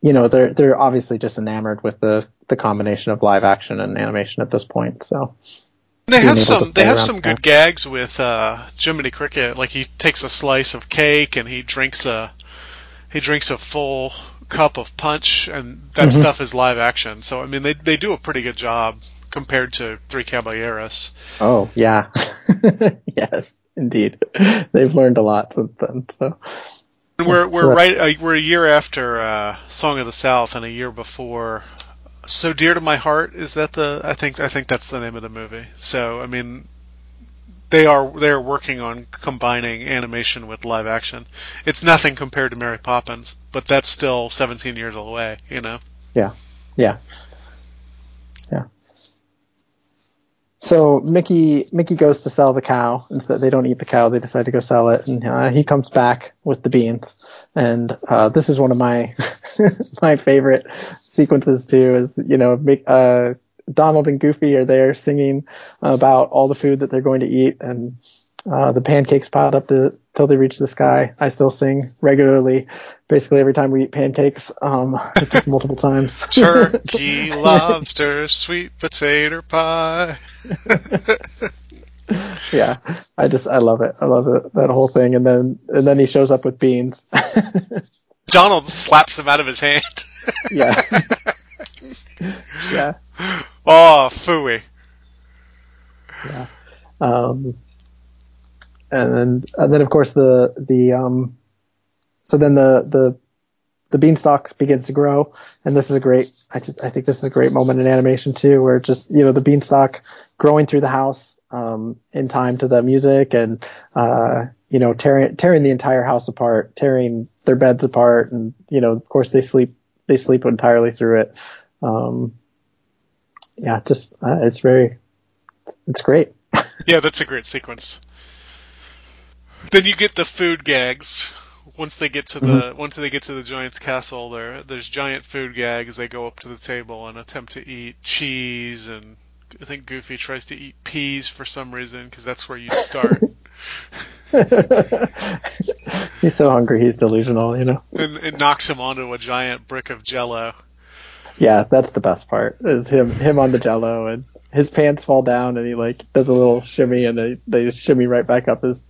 you know, they're, they're obviously just enamored with the, the combination of live action and animation at this point. So, They have some. They have some good that. gags with uh, Jiminy Cricket. Like he takes a slice of cake and he drinks a he drinks a full cup of punch, and that Mhm. stuff is live action. So I mean, they they do a pretty good job compared to Three Caballeros. Oh, yeah. yes, indeed. They've learned a lot since then. So, And we're we're right. Uh, we're a year after uh, Song of the South, and a year before. So dear to my heart is that the I think I think that's the name of the movie. So I mean, they are they're working on combining animation with live action. It's nothing compared to Mary Poppins, but that's still 17 years away. You know. Yeah. Yeah. So Mickey Mickey goes to sell the cow. Instead, they don't eat the cow. They decide to go sell it, and uh, he comes back with the beans. And uh, this is one of my my favorite sequences too. Is you know uh, Donald and Goofy are there singing about all the food that they're going to eat, and uh, the pancakes piled up the, till they reach the sky. I still sing regularly, basically every time we eat pancakes, um, just multiple times. Turkey, lobster, sweet potato pie. yeah, I just I love it. I love it, that whole thing. And then and then he shows up with beans. Donald slaps them out of his hand. yeah, yeah. Oh, phooey. Yeah. Um, and then, and then of course the, the, um, so then the, the, the beanstalk begins to grow. And this is a great, I just, I think this is a great moment in animation too, where just, you know, the beanstalk growing through the house, um, in time to the music and, uh, you know, tearing, tearing the entire house apart, tearing their beds apart. And, you know, of course they sleep, they sleep entirely through it. Um, yeah, just, uh, it's very, it's great. Yeah, that's a great sequence. Then you get the food gags. Once they get to the mm-hmm. once they get to the giant's castle, there there's giant food gags. They go up to the table and attempt to eat cheese, and I think Goofy tries to eat peas for some reason because that's where you start. he's so hungry, he's delusional, you know. and it knocks him onto a giant brick of Jello. Yeah, that's the best part. Is him him on the jello and his pants fall down and he like does a little shimmy and they they shimmy right back up his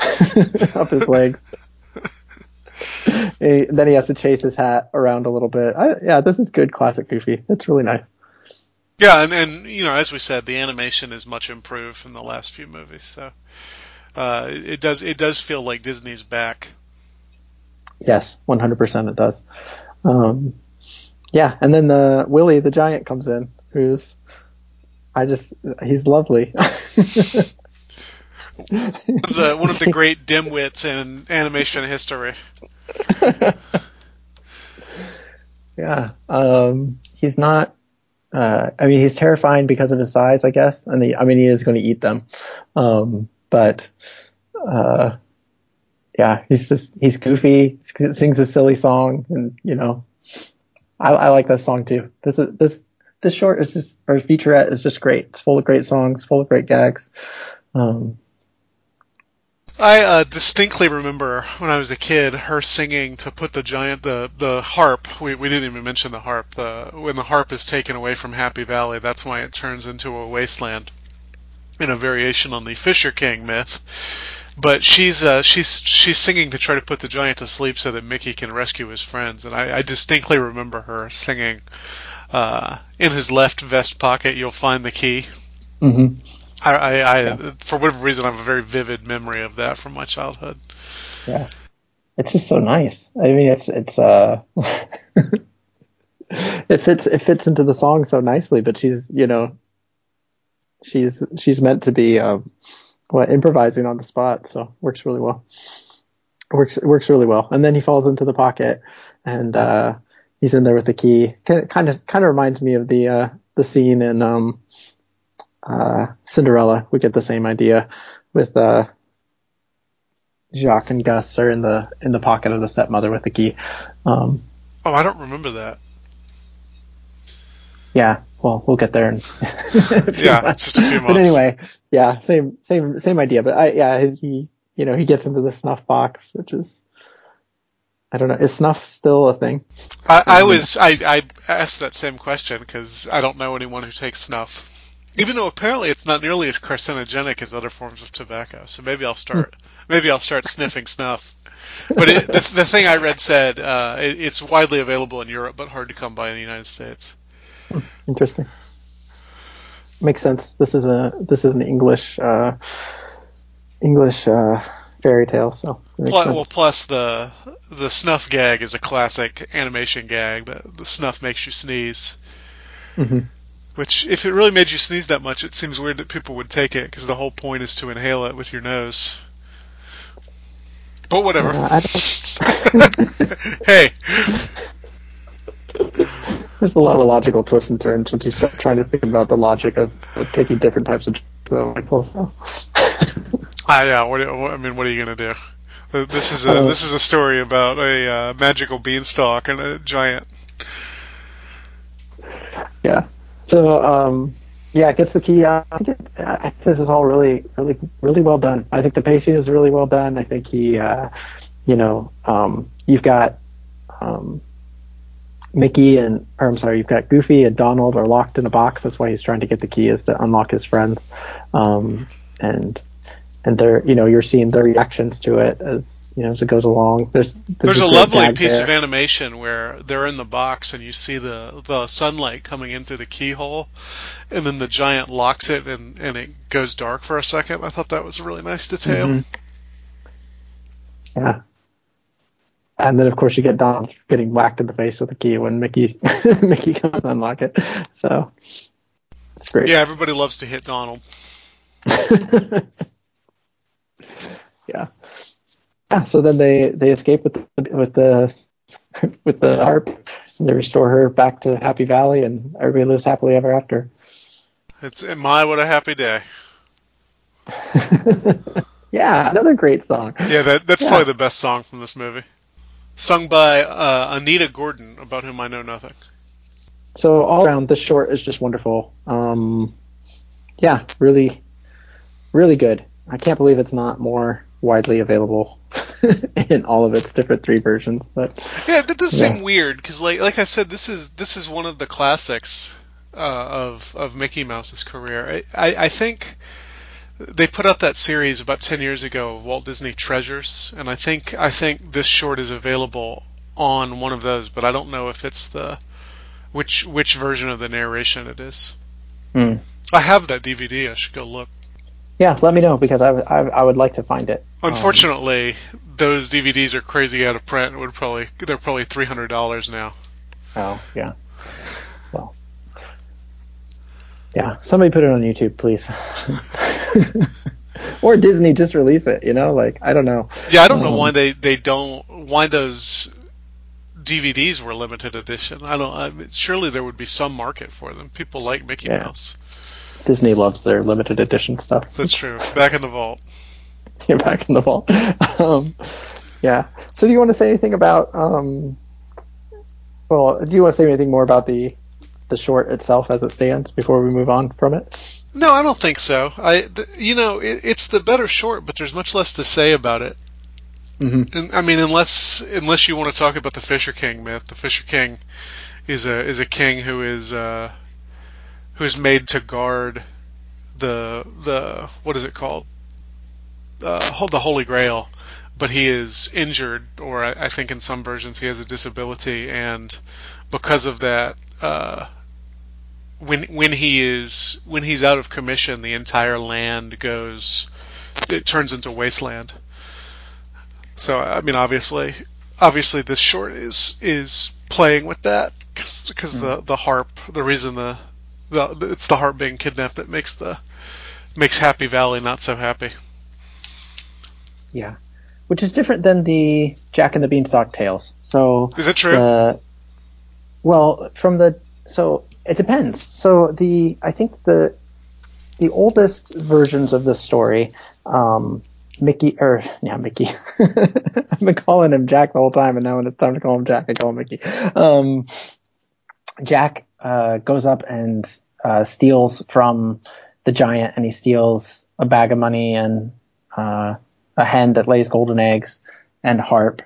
up his legs. He- then he has to chase his hat around a little bit. I, yeah, this is good classic Goofy. It's really nice. Yeah, and, and you know, as we said, the animation is much improved from the last few movies, so uh, it does it does feel like Disney's back. Yes, 100% it does. Um, yeah, and then the Willie the giant comes in, who's I just he's lovely. One of the one of the great dimwits in animation history. yeah, um, he's not. Uh, I mean, he's terrifying because of his size, I guess, and he, I mean, he is going to eat them. Um, but uh, yeah, he's just he's goofy, sings a silly song, and you know, I, I like this song too. This is this this short is just or featurette is just great. It's full of great songs, full of great gags. Um, I uh, distinctly remember when I was a kid her singing to put the giant the the harp. We we didn't even mention the harp. The when the harp is taken away from Happy Valley, that's why it turns into a wasteland. In a variation on the Fisher King myth, but she's uh, she's she's singing to try to put the giant to sleep so that Mickey can rescue his friends. And I, I distinctly remember her singing, uh, "In his left vest pocket, you'll find the key." mhm. I, I, I for whatever reason, I have a very vivid memory of that from my childhood. Yeah. It's just so nice. I mean, it's it's uh, it fits it fits into the song so nicely. But she's you know, she's she's meant to be um, what improvising on the spot, so works really well. Works works really well. And then he falls into the pocket, and uh, he's in there with the key. Kind of kind of reminds me of the uh, the scene in um, uh, Cinderella. We get the same idea with uh, Jaq and Gus are in the in the pocket of the stepmother with the key. Um, Oh, I don't remember that. yeah, well, we'll get there in. Yeah, just a few months. But anyway, yeah, same same same idea. But I yeah he you know he gets into the snuff box, which is I don't know is snuff still a thing? I, I was I, I asked that same question because I don't know anyone who takes snuff. Even though apparently it's not nearly as carcinogenic as other forms of tobacco, so maybe I'll start maybe I'll start sniffing snuff. But it, the, the thing I read said uh, it, it's widely available in Europe, but hard to come by in the United States. Interesting. Makes sense. This is a this is an English uh, English uh, fairy tale, so Plus, sense. well, plus the the snuff gag is a classic animation gag. The, the snuff makes you sneeze. Mhm. Which, if it really made you sneeze that much, it seems weird that people would take it because the whole point is to inhale it with your nose. But whatever. Uh, hey, There's a lot of logical twists and turns once you start trying to think about the logic of, of taking different types of so like well, so. ah, yeah. What, what- I mean, what are you gonna do? Uh, This is a Uh, this is a story about a uh, magical beanstalk and a giant. Yeah. So, um, yeah, it gets the key out. I think, it, I think this is all really, really, really well done. I think the pacing is really well done. I think he, uh, you know, um, you've got um, Mickey and, or I'm sorry, you've got Goofy and Donald are locked in a box. That's why he's trying to get the key is to unlock his friends. Um, and and they're, you know, you're seeing their reactions to it as you know as it goes along. There's There's a great lovely piece there. of animation where they're in the box and you see the the sunlight coming in through the keyhole, and then the giant locks it and and it goes dark for a second. I thought that was a really nice detail. Mhm. Yeah. And then of course you get Donald getting whacked in the face with a key when Mickey Mickey comes to unlock it. So it's great. Yeah, everybody loves to hit Donald. yeah. Yeah. So then they they escape with the with the with the harp. And they restore her back to Happy Valley, and everybody lives happily ever after. It's my what a happy day. yeah, another great song. Yeah, that that's Yeah. probably the best song from this movie. Sung by uh, Anita Gordon, about whom I know nothing. So all around, this short is just wonderful. Um, yeah, really, really good. I can't believe it's not more widely available. in all of its different three versions. But Yeah, that does Yeah. seem weird because, like, like I said, this is this is one of the classics uh, of of Mickey Mouse's career. I, I, I think they put out that series about ten years ago of Walt Disney Treasures, and I think I think this short is available on one of those, but I don't know if it's the which which version of the narration it is. Hmm. I have that DVD. I should go look. yeah, let me know because I, I, I would like to find it. Um, Unfortunately, those DVDs are crazy out of print. It would probably they're probably three hundred dollars now. Oh, yeah. Well. Yeah, somebody put it on YouTube, please. or Disney just release it, you know? Like, I don't know. Yeah, I don't know Um, why they, they don't why those DVDs were limited edition. I don't. I mean, surely there would be some market for them. People like Mickey Yeah. Mouse. Disney loves their limited edition stuff. That's true. Back in the vault. You're back in the vault. um, yeah. So do you want to say anything about um, well, do you want to say anything more about the the short itself as it stands before we move on from it? No, I don't think so. I, th- you know, it, it's the better short, but there's much less to say about it. Mm-hmm. And, I mean, unless unless you want to talk about the Fisher King myth, the Fisher King is a is a king who is uh, who's made to guard the the what is it called uh, the Holy Grail, but he is injured, or I, I think in some versions he has a disability, and because of that, uh, when when he is when he's out of commission, the entire land goes it turns into wasteland. So I mean, obviously, obviously, this short is is playing with that because the mm-hmm. the harp, the reason the, the it's the harp being kidnapped that makes the makes Happy Valley not so happy. Yeah. Which is different than the Jack and the Beanstalk tales. So Is it true? the- well, from the so it depends. So the I think the the oldest versions of this story, um, Mickey or yeah Mickey. I've been calling him Jack the whole time, and now when it's time to call him Jack, I call him Mickey. Um, Jack uh, goes up and uh, steals from the giant, and he steals a bag of money and uh, a hen that lays golden eggs and harp,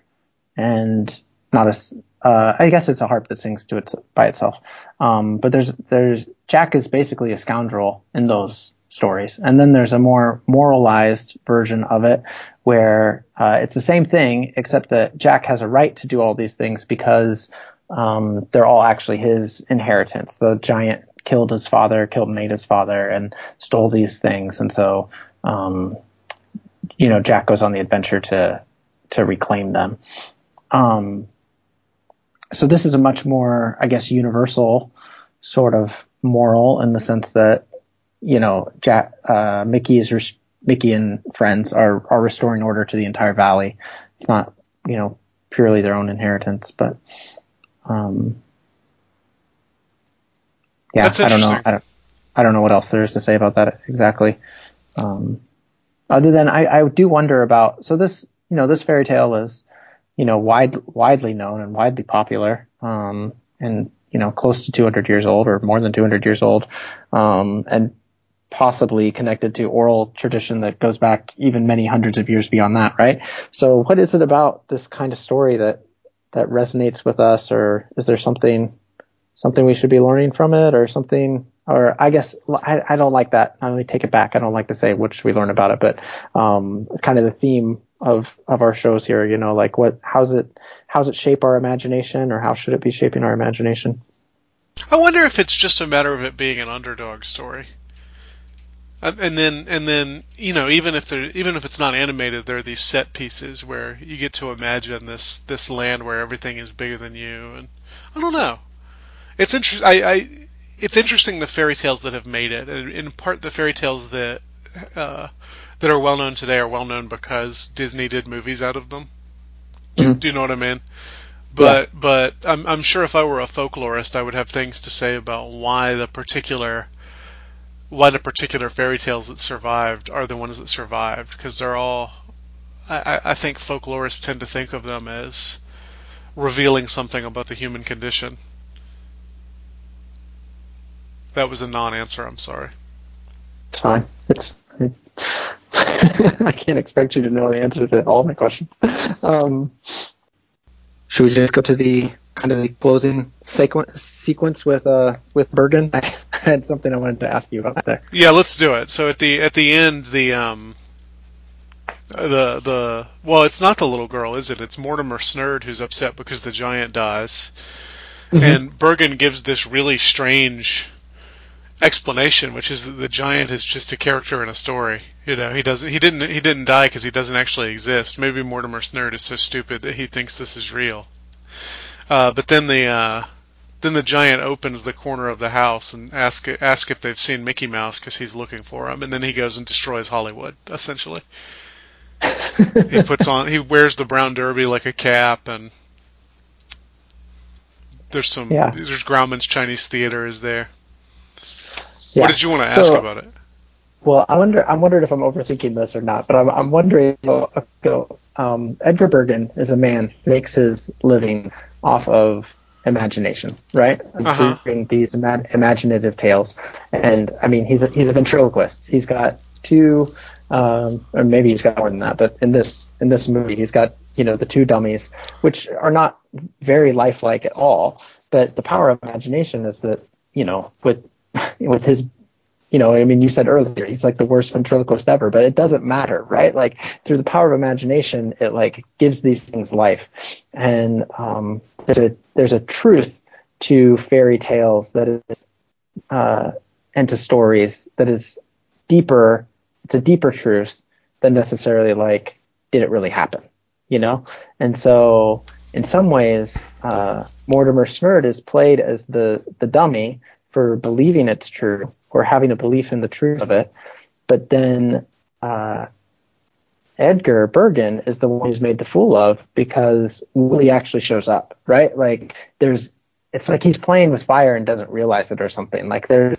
and not a. Uh, I guess it's a harp that sings to it by itself. Um, but there's there's Jack is basically a scoundrel in those stories, and then there's a more moralized version of it where uh, it's the same thing except that Jack has a right to do all these things because um, they're all actually his inheritance. The giant killed his father, killed and ate his father, and stole these things, and so um, you know Jack goes on the adventure to to reclaim them. Um, so this is a much more, I guess, universal sort of moral in the sense that you know Jack, uh, Mickey is res- Mickey and friends are are restoring order to the entire valley. It's not you know purely their own inheritance, but um, yeah, I don't know. I don't, I don't know what else there is to say about that exactly. Um, other than I, I do wonder about so this you know this fairy tale is you know wide widely known and widely popular um, and you know close to 200 years old or more than 200 years old um, and possibly connected to oral tradition that goes back even many hundreds of years beyond that right so what is it about this kind of story that that resonates with us or is there something something we should be learning from it or something or I guess I, I don't like that. I only take it back. I don't like to say what should we learn about it, but um, kind of the theme of of our shows here. You know, like what how's it how's it shape our imagination, or how should it be shaping our imagination? I wonder if it's just a matter of it being an underdog story. And then and then you know even if there even if it's not animated, there are these set pieces where you get to imagine this this land where everything is bigger than you, and I don't know. It's interesting. I, I it's interesting the fairy tales that have made it, and in part the fairy tales that uh, that are well known today are well known because Disney did movies out of them. Do, mm-hmm. do you know what I mean? But but I'm I'm sure if I were a folklorist, I would have things to say about why the particular why the particular fairy tales that survived are the ones that survived because they're all. I, I- I think folklorists tend to think of them as revealing something about the human condition. That was a non-answer. I'm sorry. It's fine. It's I can't expect you to know the answer to all my questions. Um, should we just go to the kind of the closing sequ- sequence with uh with Bergen? I had something I wanted to ask you about there. Yeah, let's do it. So at the at the end, the um, the the well, it's not the little girl, is it? It's Mortimer Snerd who's upset because the giant dies, Mm-hmm. and Bergen gives this really strange explanation, which is that the giant is just a character in a story. You know, he doesn't he didn't he didn't die because he doesn't actually exist. Maybe Mortimer Snerd is so stupid that he thinks this is real. Uh, but then the uh, then the giant opens the corner of the house and ask ask if they've seen Mickey Mouse because he's looking for him, and then he goes and destroys Hollywood essentially. he puts on he wears the brown derby like a cap and there's some Yeah. there's Grauman's Chinese Theater is there. Yeah. What did you want to ask So- about it? Well, I wonder. I'm wondering if I'm overthinking this or not, but I'm, I'm wondering. well, okay, Um, Edgar Bergen is a man who makes his living off of imagination, right? Uh-huh. creating these ima- imaginative tales. And I mean, he's a, he's a ventriloquist. He's got two, um, or maybe he's got more than that. But in this in this movie, he's got you know the two dummies, which are not very lifelike at all. But the power of imagination is that you know with with his you know, I mean, you said earlier he's like the worst ventriloquist ever, but it doesn't matter, right? Like through the power of imagination, it like gives these things life, and um, there's a there's a truth to fairy tales that is, uh, and to stories that is deeper. It's a deeper truth than necessarily like did it really happen, you know? And so in some ways, uh, Mortimer Snerd is played as the the dummy for believing it's true or having a belief in the truth of it. But then uh, Edgar Bergen is the one who's made the fool of because Willie actually shows up, right? Like there's, it's like he's playing with fire and doesn't realize it or something. Like there's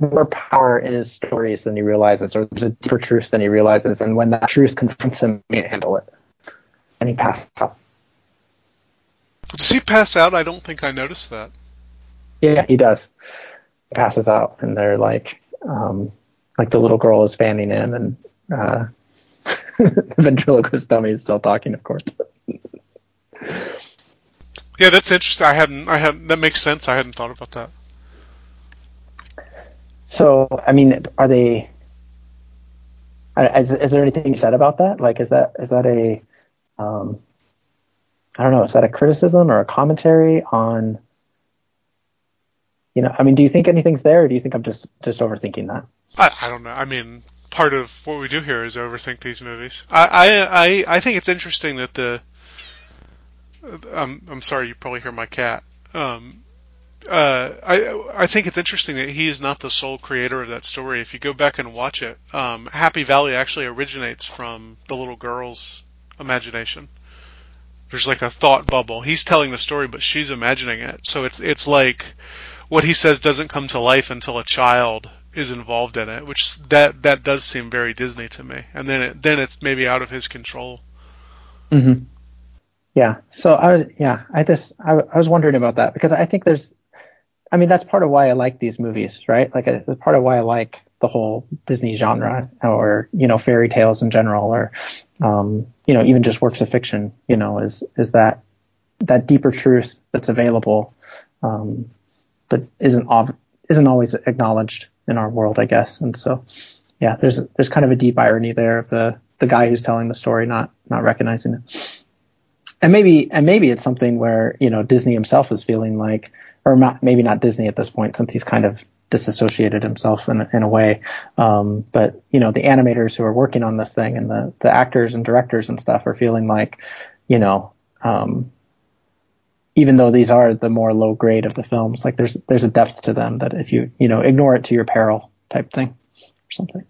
more power in his stories than he realizes, or there's a deeper truth than he realizes. And when that truth confronts him, he can't handle it, and he passes out. Does he pass out? I don't think I noticed that. Yeah, he does. Passes out, and they're like, um, like the little girl is fanning him, and uh, the ventriloquist dummy is still talking, of course. Yeah, that's interesting. I hadn't. I hadn't. That makes sense. I hadn't thought about that. So, I mean, are they? Is, is there anything you said about that? Like, is that is that a, um, I don't know, is that a criticism or a commentary on? You know, I mean, do you think anything's there, or do you think I'm just just overthinking that? I, I don't know. I mean, part of what we do here is overthink these movies. I I I, I think it's interesting that the. I'm I'm sorry. You probably hear my cat. Um, uh, I I think it's interesting that he is not the sole creator of that story. If you go back and watch it, um, Happy Valley actually originates from the little girl's imagination. There's like a thought bubble. He's telling the story, but she's imagining it. So it's it's like what he says doesn't come to life until a child is involved in it, which that that does seem very Disney to me. And then it, then it's maybe out of his control. Mm-hmm. Yeah. So I was, yeah, I just, I, I was wondering about that because I think there's, I mean, that's part of why I like these movies, right? Like, it's part of why I like the whole Disney genre or, you know, fairy tales in general or, um, you know, even just works of fiction, you know, is, is that, that deeper truth that's available, um, but isn't, ov- isn't always acknowledged in our world, I guess. And so, yeah, there's, there's kind of a deep irony there of the, the guy who's telling the story not, not recognizing it and maybe and maybe it's something where you know Disney himself is feeling like, or not, maybe not Disney at this point since he's kind of disassociated himself in a, in a way. Um, but you know the animators who are working on this thing and the the actors and directors and stuff are feeling like, you know, um, even though these are the more low grade of the films, like there's there's a depth to them that if you you know ignore it to your peril type thing or something.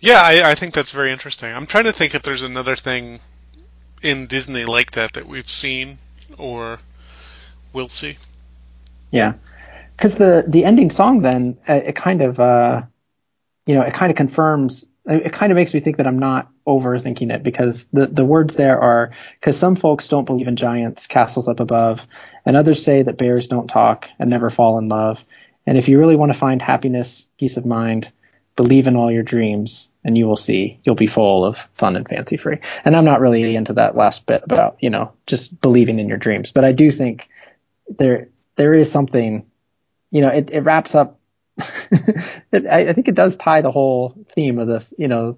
Yeah, I, I think that's very interesting. I'm trying to think if there's another thing in Disney like that that we've seen or will see. Yeah, because the the ending song then uh, it kind of uh, you know it kind of confirms it kind of makes me think that I'm not overthinking it because the the words there are because some folks don't believe in giants, castles up above, and others say that bears don't talk and never fall in love. And if you really want to find happiness, peace of mind, believe in all your dreams and you will see you'll be full of fun and fancy free. And I'm not really into that last bit about, you know, just believing in your dreams, but I do think there, there is something, you know, it, it wraps up, it, I, I think it does tie the whole theme of this, you know,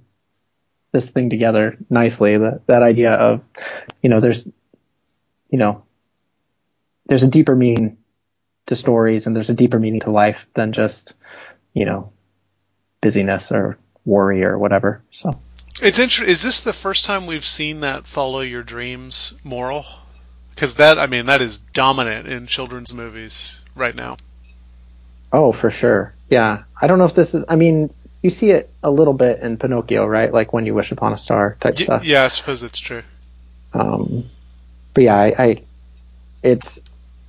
this thing together nicely. That, that idea of, you know, there's, you know, there's a deeper meaning to stories and there's a deeper meaning to life than just, you know, busyness or worry or whatever. So It's inter- is this the first time we've seen that follow your dreams moral? Because that, I mean, that is dominant in children's movies right now. Oh, for sure. Yeah. I don't know if this is, I mean, you see it a little bit in Pinocchio, right? Like when you wish upon a star type Y- stuff. yeah, I suppose that's true. Um, but yeah, I, I, it's,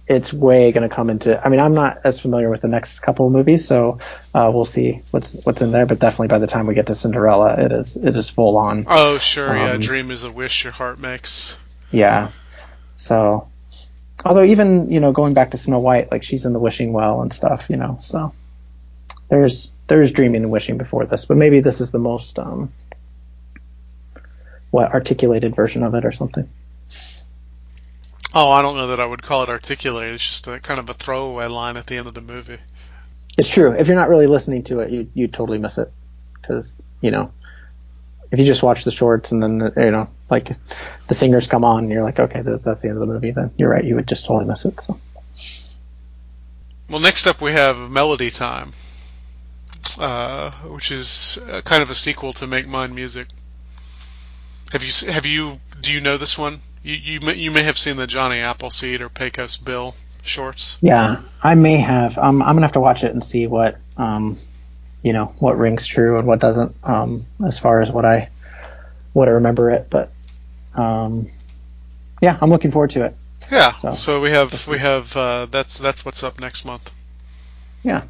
it's way going to come into, I mean, I'm not as familiar with the next couple of movies, so, uh, we'll see what's, what's in there, but definitely by the time we get to Cinderella, it is, it is full on. Oh, sure, yeah. Um, Dream is a wish your heart makes. Yeah. So, although even you know going back to Snow White, like she's in the wishing well and stuff, you know. So there's there's dreaming and wishing before this, but maybe this is the most um what articulated version of it or something. Oh, I don't know that I would call it articulated. It's just a kind of a throwaway line at the end of the movie. It's true. If you're not really listening to it, you you totally miss it because you know if you just watch the shorts and then you know like the singers come on and you're like okay that, that's the end of the movie then you're right you would just totally miss it so Well, next up we have Melody Time, uh, which is uh, kind of a sequel to Make Mine Music. Have you have you do you know this one? You you may, you may have seen the Johnny Appleseed or Pecos Bill shorts. Yeah, I may have. Um, I'm gonna have to watch it and see what, um, you know, what rings true and what doesn't. Um, as far as what I, what I remember it, but, um, yeah, I'm looking forward to it. Yeah. So- So, we have we have uh, that's that's what's up next month. Yeah.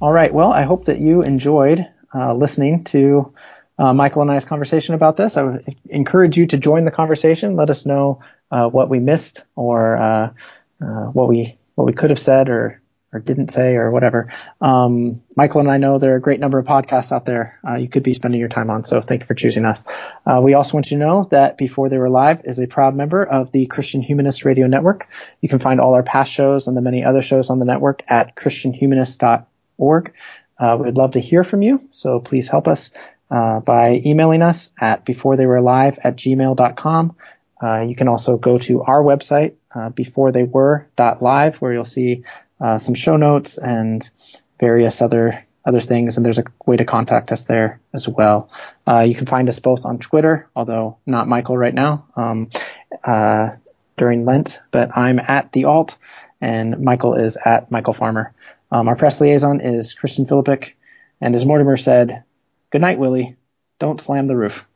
All right. Well, I hope that you enjoyed uh, listening to uh, Michael and I's conversation about this. I would encourage you to join the conversation. Let us know uh, what we missed or uh, uh, what we what we could have said or or didn't say or whatever. Um, Michael and I know there are a great number of podcasts out there uh, you could be spending your time on. So thank you for choosing us. Uh, we also want you to know that Before They Were Live is a proud member of the Christian Humanist Radio Network. You can find all our past shows and the many other shows on the network at christianhumanist.org. Uh, we'd love to hear from you, so please help us uh, by emailing us at before they were live at gmail.com. Uh, you can also go to our website, uh, before they were where you'll see uh, some show notes and various other other things, and there's a way to contact us there as well. Uh, you can find us both on Twitter, although not Michael right now, um, uh, during Lent, but I'm at the alt, and Michael is at Michael Farmer. Um, our press liaison is Kristen Philippic, and as Mortimer said, good night, Willie. Don't slam the roof.